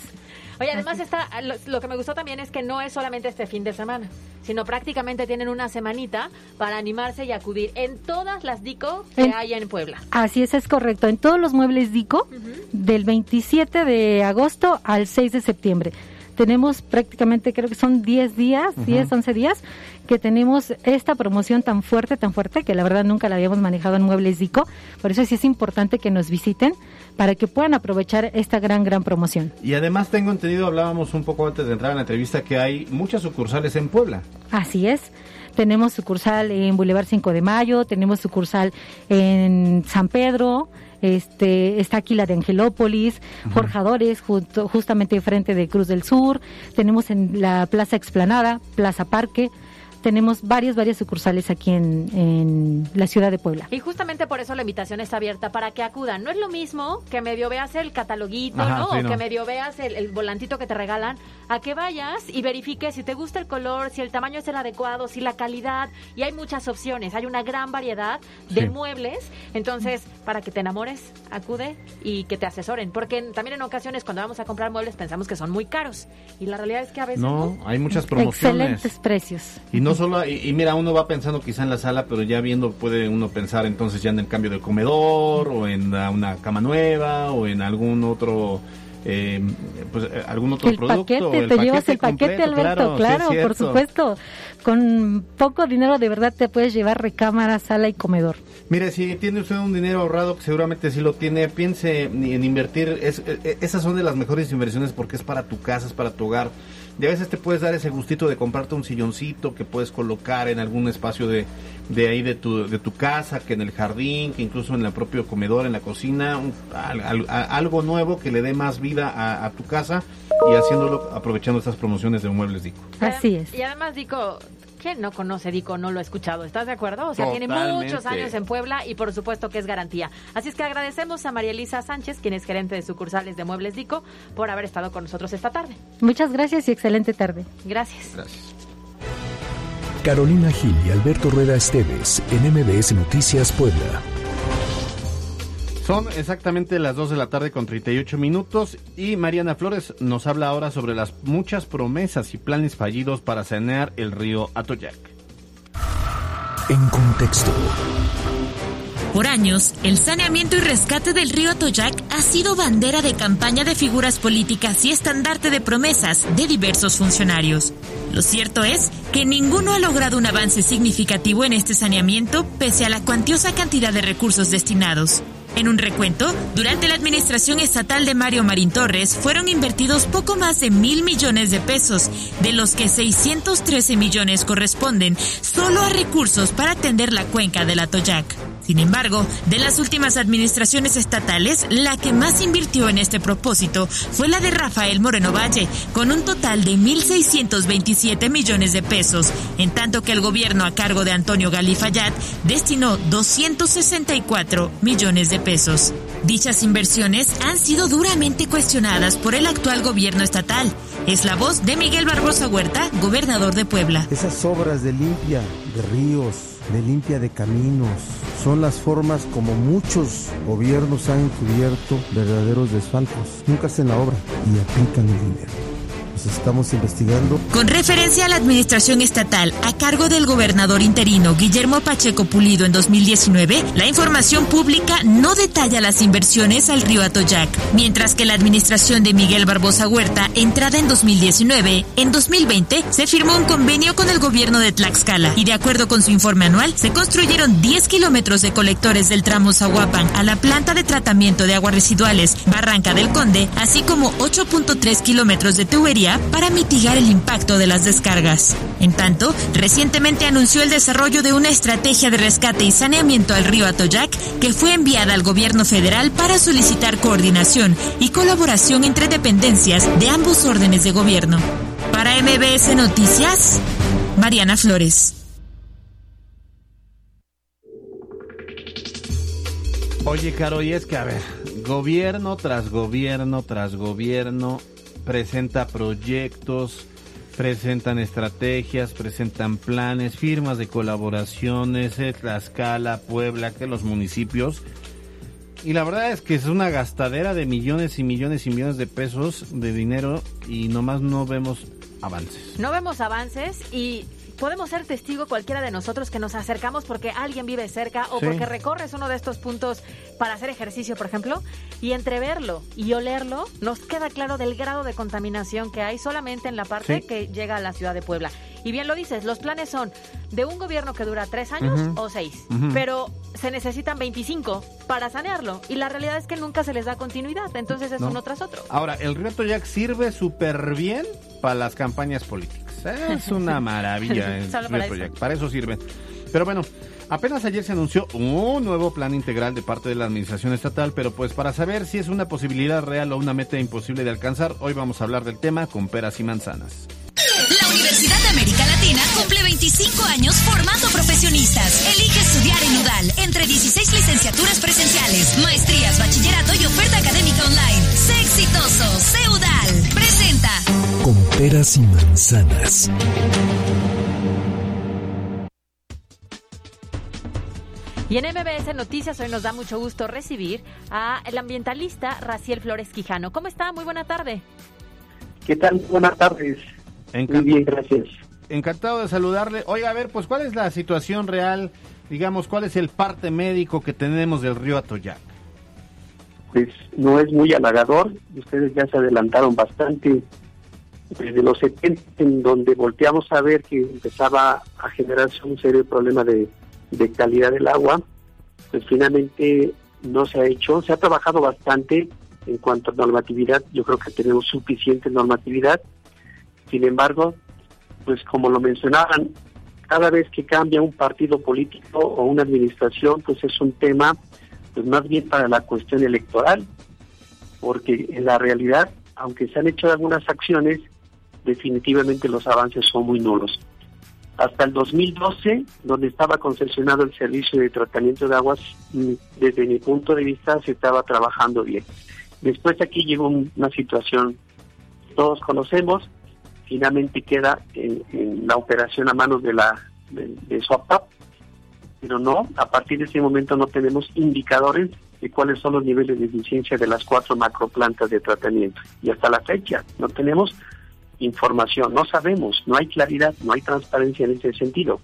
Oye, además está, lo, lo que me gustó también es que no es solamente este fin de semana, sino prácticamente tienen una semanita para animarse y acudir en todas las DICO que En- hay en Puebla. Así es, es correcto. En todos los muebles Dico, del 27 de agosto al 6 de septiembre. Tenemos prácticamente, creo que son 10 días, 10, 11 días, que tenemos esta promoción tan fuerte, tan fuerte, que la verdad nunca la habíamos manejado en Muebles Dico. Por eso sí es importante que nos visiten para que puedan aprovechar esta gran, gran promoción. Y además tengo entendido, hablábamos un poco antes de entrar en la entrevista, que hay muchas sucursales en Puebla. Así es. Tenemos sucursal en Boulevard 5 de Mayo, tenemos sucursal en San Pedro, este, está aquí la de Angelópolis, Forjadores, junto- justamente enfrente de Cruz del Sur, tenemos en la Plaza Explanada, Plaza Parque, tenemos varias, varias sucursales aquí en, en la ciudad de Puebla. Y justamente por eso la invitación está abierta para que acudan. No es lo mismo que medio veas el cataloguito, Ajá, ¿no? sí, o no. que medio veas el, el volantito que te regalan, a que vayas y verifiques si te gusta el color, si el tamaño es el adecuado, si la calidad. Y hay muchas opciones, hay una gran variedad de Sí. muebles. Entonces, para que te enamores, acude y que te asesoren. Porque también en ocasiones cuando vamos a comprar muebles pensamos que son muy caros. Y la realidad es que a veces no. No, hay muchas promociones. Excelentes precios. Y no solo, y, y mira, uno va pensando quizá en la sala, pero ya viendo puede uno pensar entonces ya en el cambio del comedor, o en la- una cama nueva, o en algún otro, eh, pues eh, algún otro El producto. paquete, el te llevas el completo, paquete, Alberto, claro, es por supuesto. Con poco dinero de verdad te puedes llevar recámara, sala y comedor. Mire, si tiene usted un dinero ahorrado, que seguramente sí lo tiene, piense en invertir. Es, eh, esas son de las mejores inversiones porque es para tu casa, es para tu hogar. Y a veces te puedes dar ese gustito de comprarte un silloncito que puedes colocar en algún espacio de, de ahí de tu, de tu casa, que en el jardín, que incluso en el propio comedor, en la cocina, un- al- al- a- algo nuevo que le dé más vida a, a tu casa y haciéndolo aprovechando estas promociones de muebles Dico. Así es. Y además, Dico, ¿quién no conoce Dico? No lo ha escuchado. ¿Estás de acuerdo? O sea, tiene muchos años en Puebla y por supuesto que es garantía. Así es que agradecemos a María Elisa Sánchez, quien es gerente de sucursales de Muebles Dico, por haber estado con nosotros esta tarde. Muchas gracias y excelente tarde. Gracias. Gracias. Carolina Gil y Alberto Rueda Esteves en MBS Noticias Puebla. Son exactamente las 2 de la tarde con 38 minutos y Mariana Flores nos habla ahora sobre las muchas promesas y planes fallidos para sanear el río Atoyac. En contexto. Por años, el saneamiento y rescate del río Atoyac ha sido bandera de campaña de figuras políticas y estandarte de promesas de diversos funcionarios. Lo cierto es que ninguno ha logrado un avance significativo en este saneamiento pese a la cuantiosa cantidad de recursos destinados. En un recuento, durante la administración estatal de Mario Marín Torres fueron invertidos poco más de mil millones de pesos, de los que 613 millones corresponden solo a recursos para atender la cuenca del Atoyac. Sin embargo, de las últimas administraciones estatales, la que más invirtió en este propósito fue la de Rafael Moreno Valle, con un total de 1.627 millones de pesos, en tanto que el gobierno a cargo de Antonio Galifayat destinó 264 millones de pesos. Dichas inversiones han sido duramente cuestionadas por el actual gobierno estatal. Es la voz de Miguel Barbosa Huerta, gobernador de Puebla. Esas obras de limpia de ríos, de limpia de caminos, son las formas como muchos gobiernos han cubierto verdaderos desfalcos. Nunca hacen la obra y aplican el dinero estamos investigando. Con referencia a la administración estatal a cargo del gobernador interino Guillermo Pacheco Pulido en 2019, la información pública no detalla las inversiones al río Atoyac, mientras que la administración de Miguel Barbosa Huerta, entrada en 2019, en 2020 se firmó un convenio con el gobierno de Tlaxcala y de acuerdo con su informe anual, se construyeron 10 kilómetros de colectores del tramo Zahuapan a la planta de tratamiento de aguas residuales Barranca del Conde, así como 8.3 kilómetros de tubería para mitigar el impacto de las descargas. En tanto, recientemente anunció el desarrollo de una estrategia de rescate y saneamiento al río Atoyac que fue enviada al gobierno federal para solicitar coordinación y colaboración entre dependencias de ambos órdenes de gobierno. Para MBS Noticias, Mariana Flores. Oye, Caro, y es que, a ver, gobierno tras gobierno tras gobierno presenta proyectos, presentan estrategias, presentan planes, firmas de colaboraciones, Tlaxcala, Puebla, que los municipios. Y la verdad es que es una gastadera de millones y millones y millones de pesos de dinero y nomás no vemos avances. No vemos avances y podemos ser testigo cualquiera de nosotros que nos acercamos porque alguien vive cerca o porque recorres uno de estos puntos para hacer ejercicio, por ejemplo, y entre verlo y olerlo nos queda claro del grado de contaminación que hay solamente en la parte que llega a la ciudad de Puebla. Y bien lo dices, los planes son de un gobierno que dura tres años o seis, pero se necesitan 25 para sanearlo y la realidad es que nunca se les da continuidad, entonces es uno tras otro. Ahora, el reto Jack sirve súper bien para las campañas políticas. Es una maravilla el para, eso. para eso sirve. Pero bueno, apenas ayer se anunció un nuevo plan integral de parte de la administración estatal, pero pues para saber si es una posibilidad real o una meta imposible de alcanzar, hoy vamos a hablar del tema con peras y manzanas. La Universidad de América Latina cumple 25 años formando profesionistas. Elige estudiar en UDAL entre 16 licenciaturas presenciales, maestrías, bachillerato y oferta académica online. Sé exitoso, sé UDAL. Presenta. Con peras y manzanas. Y en MBS Noticias hoy nos da mucho gusto recibir a el ambientalista Raciel Flores Quijano. ¿Cómo está? Muy buena tarde. ¿Qué tal? Buenas tardes. Muy bien, gracias. Encantado de saludarle. Oiga, a ver, pues, ¿cuál es la situación real? Digamos, ¿cuál es el parte médico que tenemos del río Atoyac? Pues no es muy halagador. Ustedes ya se adelantaron bastante desde los 70, en donde volteamos a ver que empezaba a generarse un serio problema de, de calidad del agua. Pues finalmente no se ha hecho. Se ha trabajado bastante en cuanto a normatividad. Yo creo que tenemos suficiente normatividad sin embargo, pues como lo mencionaban, cada vez que cambia un partido político o una administración, pues es un tema pues más bien para la cuestión electoral, porque en la realidad, aunque se han hecho algunas acciones, definitivamente los avances son muy nulos. Hasta el 2012, donde estaba concesionado el servicio de tratamiento de aguas, mm, desde mi punto de vista se estaba trabajando bien. Después aquí llegó una situación todos conocemos, finalmente queda en, la operación a manos de la de, de pero no, a partir de ese momento no tenemos indicadores de cuáles son los niveles de eficiencia de las cuatro macroplantas de tratamiento. Y hasta la fecha no tenemos información, no sabemos, no hay claridad, no hay transparencia en ese sentido.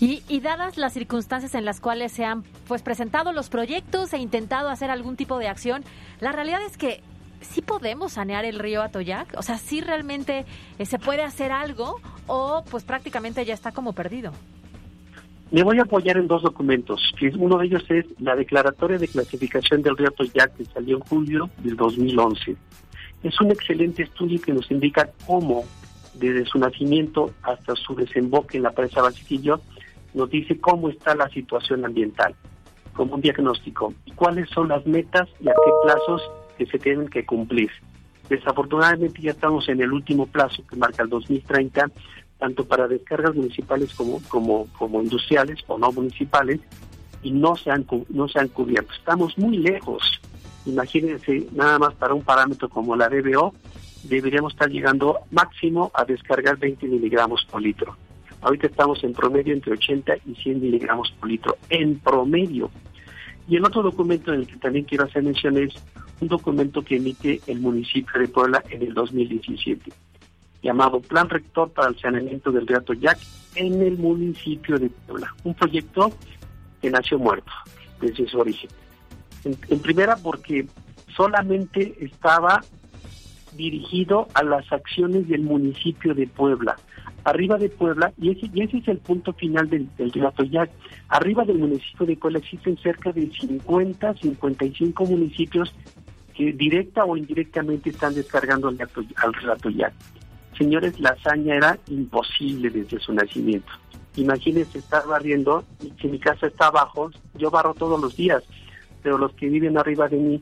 Y, y, dadas las circunstancias en las cuales se han pues presentado los proyectos e intentado hacer algún tipo de acción, la realidad es que sí podemos sanear el río Atoyac, o sea, sí realmente eh, se puede hacer algo o pues prácticamente ya está como perdido. Me voy a apoyar en dos documentos. Uno de ellos es la declaratoria de clasificación del río Atoyac que salió en julio del 2011. Es un excelente estudio que nos indica cómo, desde su nacimiento hasta su desemboque en la presa Basiquillo, nos dice cómo está la situación ambiental, como un diagnóstico, y cuáles son las metas y a qué plazos que se tienen que cumplir. Desafortunadamente ya estamos en el último plazo que marca el 2030, tanto para descargas municipales como, como, como industriales o no municipales, y no se han, no se han cubierto. Estamos muy lejos Imagínense, nada más para un parámetro como la DBO, deberíamos estar llegando máximo a descargar 20 miligramos por litro. Ahorita estamos en promedio entre 80 y 100 miligramos por litro, en promedio. Y el otro documento en el que también quiero hacer mención es un documento que emite el municipio de Puebla en el 2017, llamado Plan Rector para el Saneamiento del Río Atoyac en el municipio de Puebla. Un proyecto que nació muerto desde su origen. En, primera, porque solamente estaba dirigido a las acciones del municipio de Puebla. Arriba de Puebla, y ese, ese es el punto final del, del río arriba del municipio de Puebla existen cerca de 50, 55 municipios que directa o indirectamente están descargando al, al río Señores, la hazaña era imposible desde su nacimiento. Imagínense estar barriendo, y si mi casa está abajo, yo barro todos los días pero los que viven arriba de mí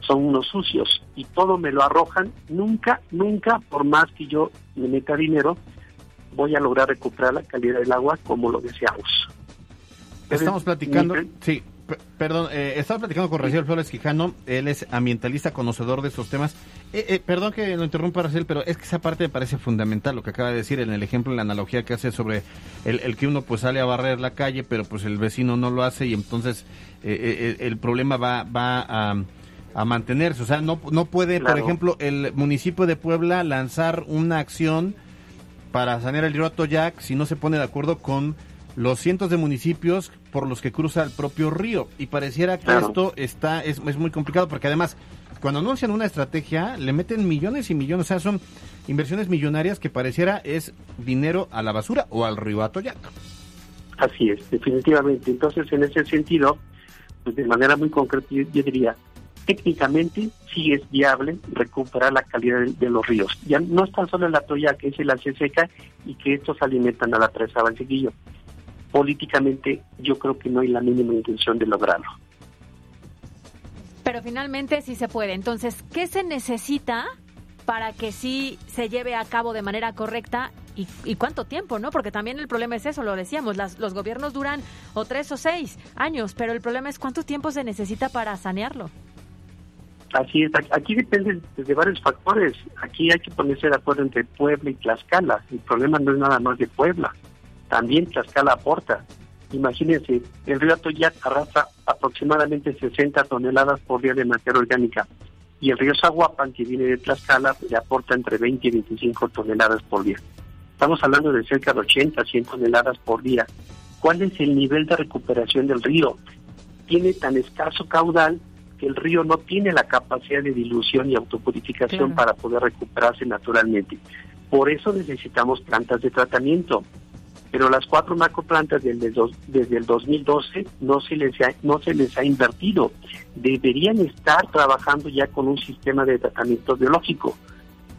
son unos sucios y todo me lo arrojan. Nunca, nunca, por más que yo me meta dinero, voy a lograr recuperar la calidad del agua como lo deseamos. Estamos platicando, sí, perdón, eh, estaba platicando con Raciel Flores Quijano, él es ambientalista, conocedor de estos temas. Eh, eh, perdón que lo interrumpa, Raciel, pero es que esa parte me parece fundamental, lo que acaba de decir en el ejemplo, en la analogía que hace sobre el, que uno pues sale a barrer la calle, pero pues el vecino no lo hace y entonces el problema va, va a, mantenerse. O sea, no, no puede, por ejemplo, el municipio de Puebla lanzar una acción para sanear el río Atoyac si no se pone de acuerdo con los cientos de municipios por los que cruza el propio río. Y pareciera que esto está es, es, muy complicado porque además cuando anuncian una estrategia le meten millones y millones, o sea, son inversiones millonarias que pareciera es dinero a la basura o al río Atoyac. Así es, definitivamente. Entonces, en ese sentido, pues de manera muy concreta, yo, diría, técnicamente sí es viable recuperar la calidad de, los ríos. Ya no es tan solo el Atoyac, que es el hace seca y que estos alimentan a la presa Valseguillo políticamente yo creo que no hay la mínima intención de lograrlo. Pero finalmente sí se puede. Entonces, ¿qué se necesita para que sí se lleve a cabo de manera correcta y, cuánto tiempo, ¿no? Porque también el problema es eso, lo decíamos, las, los gobiernos duran o tres o seis años, pero el problema es cuánto tiempo se necesita para sanearlo. Así es, aquí depende de varios factores. Aquí hay que ponerse de acuerdo entre Puebla y Tlaxcala. El problema no es nada más de Puebla también Tlaxcala aporta. Imagínense, el río Atoyac arrastra aproximadamente 60 toneladas por día de materia orgánica y el río Zaguapan, que viene de Tlaxcala, le aporta entre 20 y 25 toneladas por día. Estamos hablando de cerca de 80, 100 toneladas por día. ¿Cuál es el nivel de recuperación del río? Tiene tan escaso caudal que el río no tiene la capacidad de dilución y autopurificación para poder recuperarse naturalmente. Por eso necesitamos plantas de tratamiento pero las cuatro macroplantas desde, desde el 2012 no se les ha, no se les ha invertido. Deberían estar trabajando ya con un sistema de tratamiento biológico.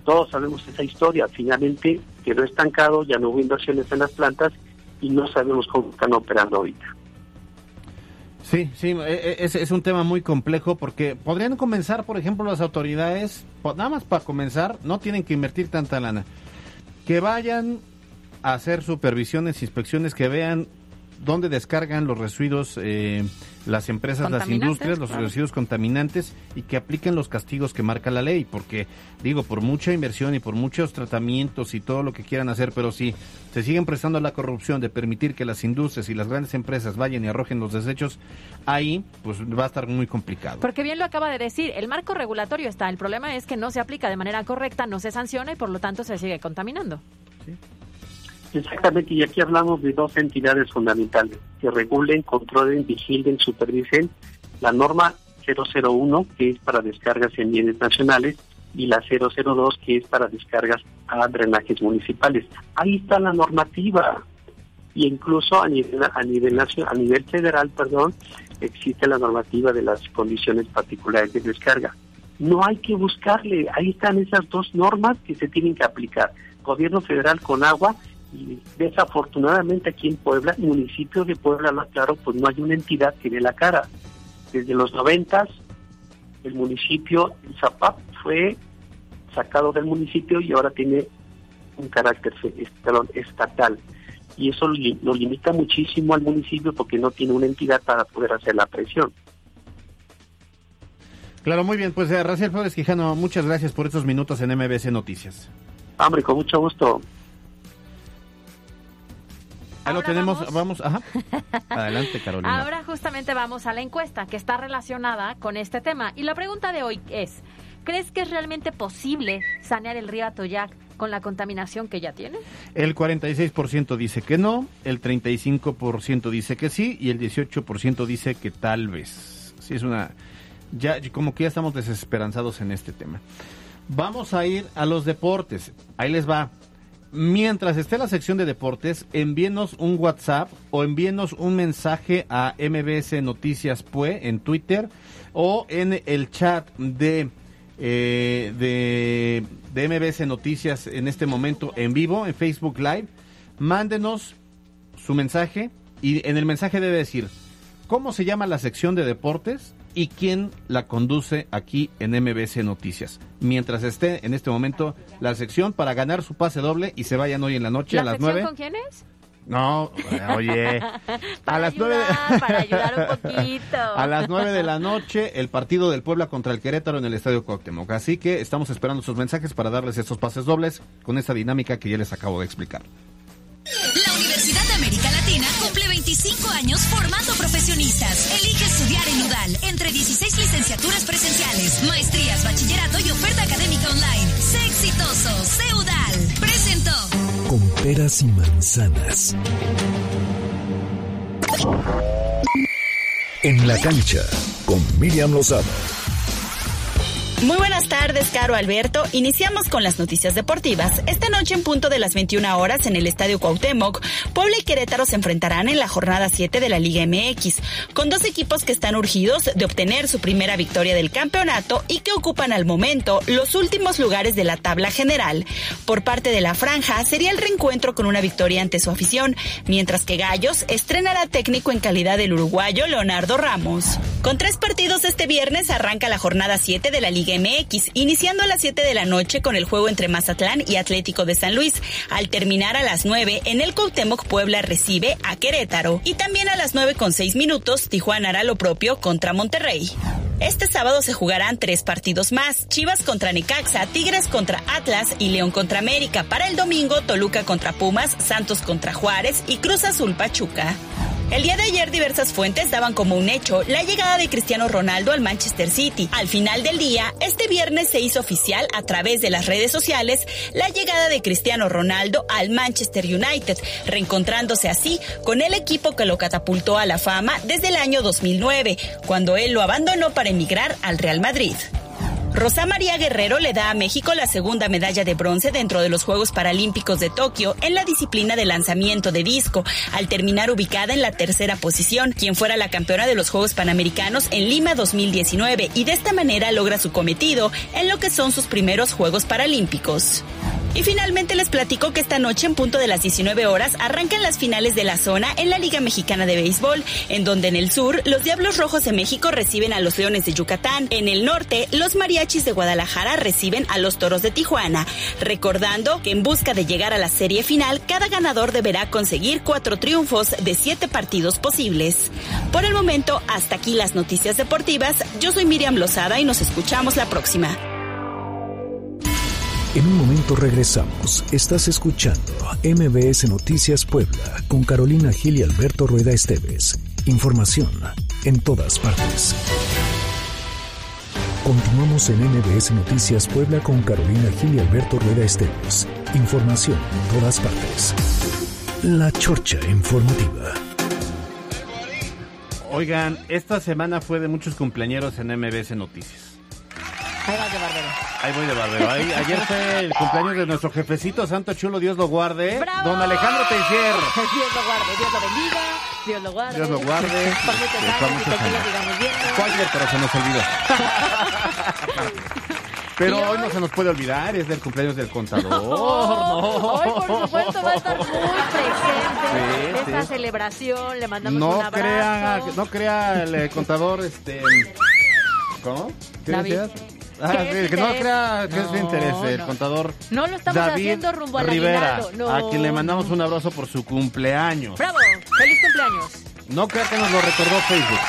Todos sabemos esa historia. Finalmente quedó estancado, ya no hubo inversiones en las plantas y no sabemos cómo están operando ahorita. Sí, sí, e, e, es, es un tema muy complejo porque podrían comenzar, por ejemplo, las autoridades, nada más para comenzar, no tienen que invertir tanta lana, que vayan hacer supervisiones, inspecciones que vean dónde descargan los residuos eh, las empresas, las industrias, los residuos contaminantes y que apliquen los castigos que marca la ley, porque digo, por mucha inversión y por muchos tratamientos y todo lo que quieran hacer, pero si se siguen prestando la corrupción de permitir que las industrias y las grandes empresas vayan y arrojen los desechos, ahí pues va a estar muy complicado. Porque bien lo acaba de decir, el marco regulatorio está, el problema es que no se aplica de manera correcta, no se sanciona y por lo tanto se sigue contaminando. Exactamente, y aquí hablamos de dos entidades fundamentales que regulen, controlen, vigilen, supervisen la norma 001, que es para descargas en bienes nacionales, y la 002, que es para descargas a drenajes municipales. Ahí está la normativa, y incluso a nivel a nivel a nivel federal, perdón, existe la normativa de las condiciones particulares de descarga. No hay que buscarle, ahí están esas dos normas que se tienen que aplicar. Gobierno federal con agua y desafortunadamente aquí en Puebla, municipio de Puebla, claro, pues no hay una entidad que dé la cara. Desde los noventas, el municipio, el Zapap, fue sacado del municipio y ahora tiene un carácter estatal. Y eso lo limita muchísimo al municipio porque no tiene una entidad para poder hacer la presión. Claro, muy bien. Pues eh, Raciel Flores Quijano, muchas gracias por estos minutos en MBC Noticias. Hombre, con mucho gusto. Ahí lo tenemos, vamos, ajá. Adelante, Carolina. Ahora justamente vamos a la encuesta que está relacionada con este tema. Y la pregunta de hoy es, ¿crees que es realmente posible sanear el río Atoyac con la contaminación que ya tiene? El 46% dice que no, el 35% dice que sí y el 18% dice que tal vez. Sí, es una... Ya, como que ya estamos desesperanzados en este tema. Vamos a ir a los deportes. Ahí les va. Mientras esté la sección de deportes, envíenos un WhatsApp o envíenos un mensaje a MBS Noticias Pue en Twitter o en el chat de, eh, de, de MBS Noticias en este momento en vivo, en Facebook Live. Mándenos su mensaje y en el mensaje debe decir cómo se llama la sección de deportes y quién la conduce aquí en MBC Noticias. Mientras esté en este momento la sección para ganar su pase doble y se vayan hoy en la noche a las nueve. ¿Con quién es? No, oye. a las nueve. Para ayudar un poquito. A las nueve de la noche, el partido del Puebla contra el Querétaro en el Estadio Cuauhtémoc. Así que estamos esperando sus mensajes para darles estos pases dobles con esta dinámica que ya les acabo de explicar. La Universidad de América Latina cumple 25 años formando profesionistas. Elige estudiar en UDAL entre 16 licenciaturas presenciales, maestrías, bachillerato y oferta académica online. Sé exitoso, sé UDAL. Presentó. Con peras y manzanas. En la cancha, con Miriam Lozada. Muy buenas tardes, Caro Alberto. Iniciamos con las noticias deportivas. Esta noche en punto de las 21 horas en el Estadio Cuauhtémoc, Puebla y Querétaro se enfrentarán en la jornada 7 de la Liga MX, con dos equipos que están urgidos de obtener su primera victoria del campeonato y que ocupan al momento los últimos lugares de la tabla general. Por parte de la franja sería el reencuentro con una victoria ante su afición, mientras que Gallos estrenará técnico en calidad del uruguayo Leonardo Ramos. Con tres partidos este viernes arranca la jornada 7 de la Liga MX, iniciando a las 7 de la noche con el juego entre Mazatlán y Atlético de San Luis. Al terminar a las 9, en el Cuauhtémoc Puebla recibe a Querétaro. Y también a las 9 con 6 minutos, Tijuana hará lo propio contra Monterrey. Este sábado se jugarán tres partidos más. Chivas contra Necaxa, Tigres contra Atlas y León contra América. Para el domingo, Toluca contra Pumas, Santos contra Juárez y Cruz Azul Pachuca. El día de ayer diversas fuentes daban como un hecho la llegada de Cristiano Ronaldo al Manchester City. Al final del día, este viernes se hizo oficial a través de las redes sociales la llegada de Cristiano Ronaldo al Manchester United, reencontrándose así con el equipo que lo catapultó a la fama desde el año 2009, cuando él lo abandonó para emigrar al Real Madrid. Rosa María Guerrero le da a México la segunda medalla de bronce dentro de los Juegos Paralímpicos de Tokio en la disciplina de lanzamiento de disco, al terminar ubicada en la tercera posición, quien fuera la campeona de los Juegos Panamericanos en Lima 2019 y de esta manera logra su cometido en lo que son sus primeros Juegos Paralímpicos. Y finalmente les platico que esta noche en punto de las 19 horas arrancan las finales de la zona en la Liga Mexicana de Béisbol, en donde en el sur los Diablos Rojos de México reciben a los Leones de Yucatán, en el norte los Mariachis de Guadalajara reciben a los Toros de Tijuana, recordando que en busca de llegar a la serie final cada ganador deberá conseguir cuatro triunfos de siete partidos posibles. Por el momento, hasta aquí las noticias deportivas, yo soy Miriam Lozada y nos escuchamos la próxima. En un momento regresamos. Estás escuchando MBS Noticias Puebla con Carolina Gil y Alberto Rueda Esteves. Información en todas partes. Continuamos en MBS Noticias Puebla con Carolina Gil y Alberto Rueda Esteves. Información en todas partes. La Chorcha Informativa. Oigan, esta semana fue de muchos cumpleaños en MBS Noticias. Ahí vas de barbero. Ahí voy de barbero. Ahí- ayer fue el cumpleaños de nuestro jefecito Santo Chulo, Dios lo guarde. ¡Bravo! Don Alejandro Teixier. Dios lo guarde, Dios lo bendiga, Dios lo guarde. Dios lo guarde. Ayer, pero se nos olvidó. Pero ¿Y hoy hoy? no se nos puede olvidar, es del cumpleaños del contador. Oh, Hoy, por supuesto, va a estar muy presente Sí, esta sí. celebración. Le mandamos No un abrazo. crea, no crea el contador, este... ¿Cómo? ¿Qué David. decías? Ah, ¿Qué sí, que no crea que es No, interés el contador No lo estamos David haciendo rumbo al Rivera. No. a quien le mandamos un abrazo por su cumpleaños. ¡Bravo! ¡Feliz cumpleaños! No crea que nos lo recordó Facebook.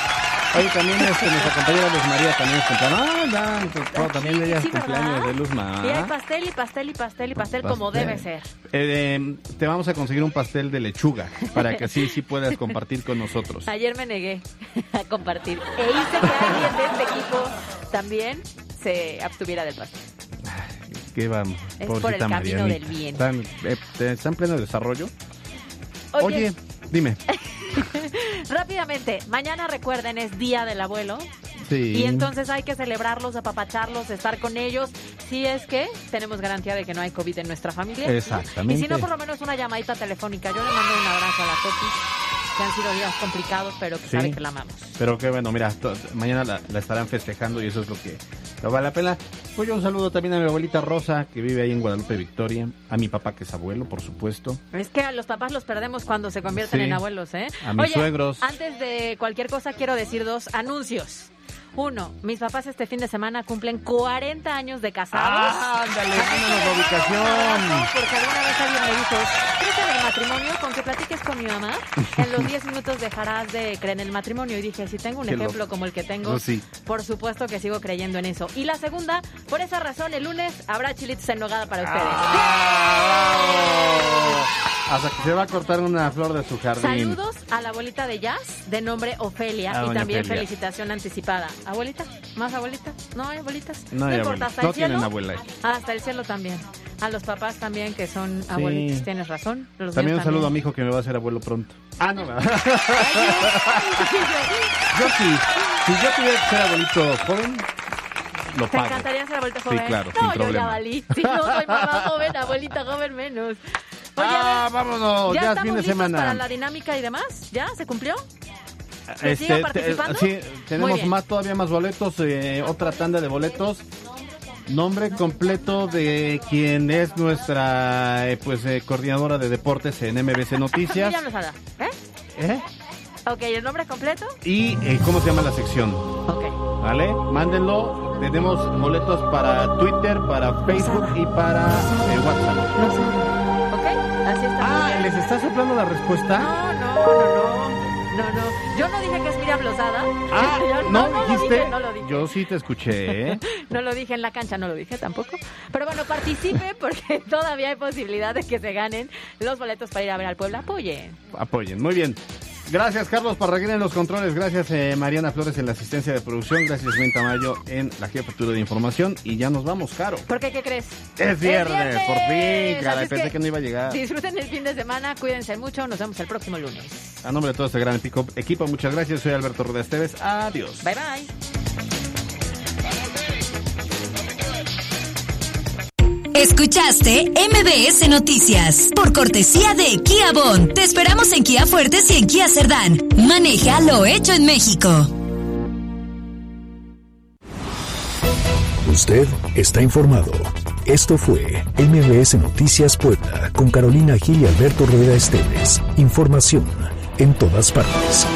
Oye, también este, nuestra compañera Luz María también es cumpleaños. Ah, ya, pues, también ella es cumpleaños de Luzma. Y hay pastel y pastel y pastel y pastel, como debe ser. Eh, eh, te vamos a conseguir un pastel de lechuga para que así sí puedas compartir con nosotros. Ayer me negué a compartir. E hice que alguien de este equipo también se abstuviera del pastel. ¿Qué vamos? Es por el camino del bien. ¿Están, eh, ¿Está en pleno desarrollo? Oye, Oye, dime. rápidamente, mañana recuerden, es Día del Abuelo. Sí. Y entonces hay que celebrarlos, apapacharlos, estar con ellos. Si es que tenemos garantía de que no hay COVID en nuestra familia. Exactamente. Y si no, por lo menos una llamadita telefónica. Yo le mando un abrazo a la Coqui, que han sido días complicados, pero que Sí. sabe que la amamos. Pero qué bueno, mira, mañana la, la estarán festejando y eso es lo que lo vale la pena. Pues yo un saludo también a mi abuelita Rosa, que vive ahí en Guadalupe Victoria, a mi papá que es abuelo, por supuesto. Es que a los papás los perdemos cuando se convierten Sí. en abuelos, ¿eh? A mis Oye, suegros. Antes de cualquier cosa, quiero decir dos anuncios. Uno, mis papás este fin de semana cumplen 40 años de casados. Ah, ándale, la ubicación. Porque alguna vez alguien me dijo, ¿crees en el matrimonio? Con que platiques con mi mamá, en los 10 minutos dejarás de creer en el matrimonio. Y dije, si tengo un Qué ejemplo loco. como el que tengo, sí. por supuesto que sigo creyendo en eso. Y la segunda, por esa razón, el lunes habrá chilitos en nogada para ustedes. Hasta que se va a cortar una flor de su jardín. Saludos a la abuelita de Jazz, de nombre Ofelia, Ah, y también Ofelia. felicitación anticipada. ¿Abuelita? ¿Más abuelita? ¿No hay abuelitas? No hay importa, hasta No el cielo. tienen abuela. Hasta el cielo también. A los papás también, que son abuelitos, Sí. tienes razón. Los También un míos saludo a mi hijo que me va a hacer abuelo pronto. Ah, no. yo sí. Si yo tuviera que ser abuelito joven, lo ¿Te pago. encantaría ser abuelita Sí, joven? claro, no, sin yo ya problema. valí. Si no soy mamá joven, abuelita joven menos. Oye, Ah, a ver, vámonos, ya es estamos fin de listos semana. para la dinámica y demás? ¿Ya? ¿Se cumplió? ¿Se Este, te- sí, tenemos más, todavía más boletos, eh, otra tanda de boletos. Nombre completo de quien es nuestra eh, pues eh, coordinadora de deportes en MBC Noticias. ¿Eh? ¿Eh? Ok, ¿el nombre completo? Y eh, cómo se llama la sección. Ok. ¿Vale? Mándenlo. Tenemos boletos para Twitter, para Facebook y para WhatsApp. ¿Ok? Así está. Ah, ¿les está soplando la respuesta? No, no, no, no. No, no. Yo no dije que es Miriam Lozada. Ah, Yo ¿no, lo dijiste? dije, no lo dije. Yo sí te escuché, ¿eh? No lo dije en la cancha, no lo dije tampoco. Pero bueno, participe porque todavía hay posibilidad de que se ganen los boletos para ir a ver al Puebla. Apoyen. Apoyen. Muy bien. Gracias, Carlos Parraguín en los controles. Gracias, eh, Mariana Flores en la asistencia de producción. Gracias, Ben Tamayo en la jefatura de información. Y ya nos vamos, Caro. ¿Por qué? ¿Qué crees? Es viernes, por fin, Así es Pensé que que no iba a llegar. Disfruten el fin de semana, cuídense mucho. Nos vemos el próximo lunes. A nombre de todo este gran equipo, equipo, muchas gracias. Soy Alberto Rueda Esteves. Adiós. Bye bye. Escuchaste MBS Noticias por cortesía de Kia Bon. Te esperamos en Kia Fuertes y en Kia Cerdán. Maneja lo hecho en México. Usted está informado. Esto fue MBS Noticias Puebla con Carolina Gil y Alberto Rueda Esteves. Información en todas partes.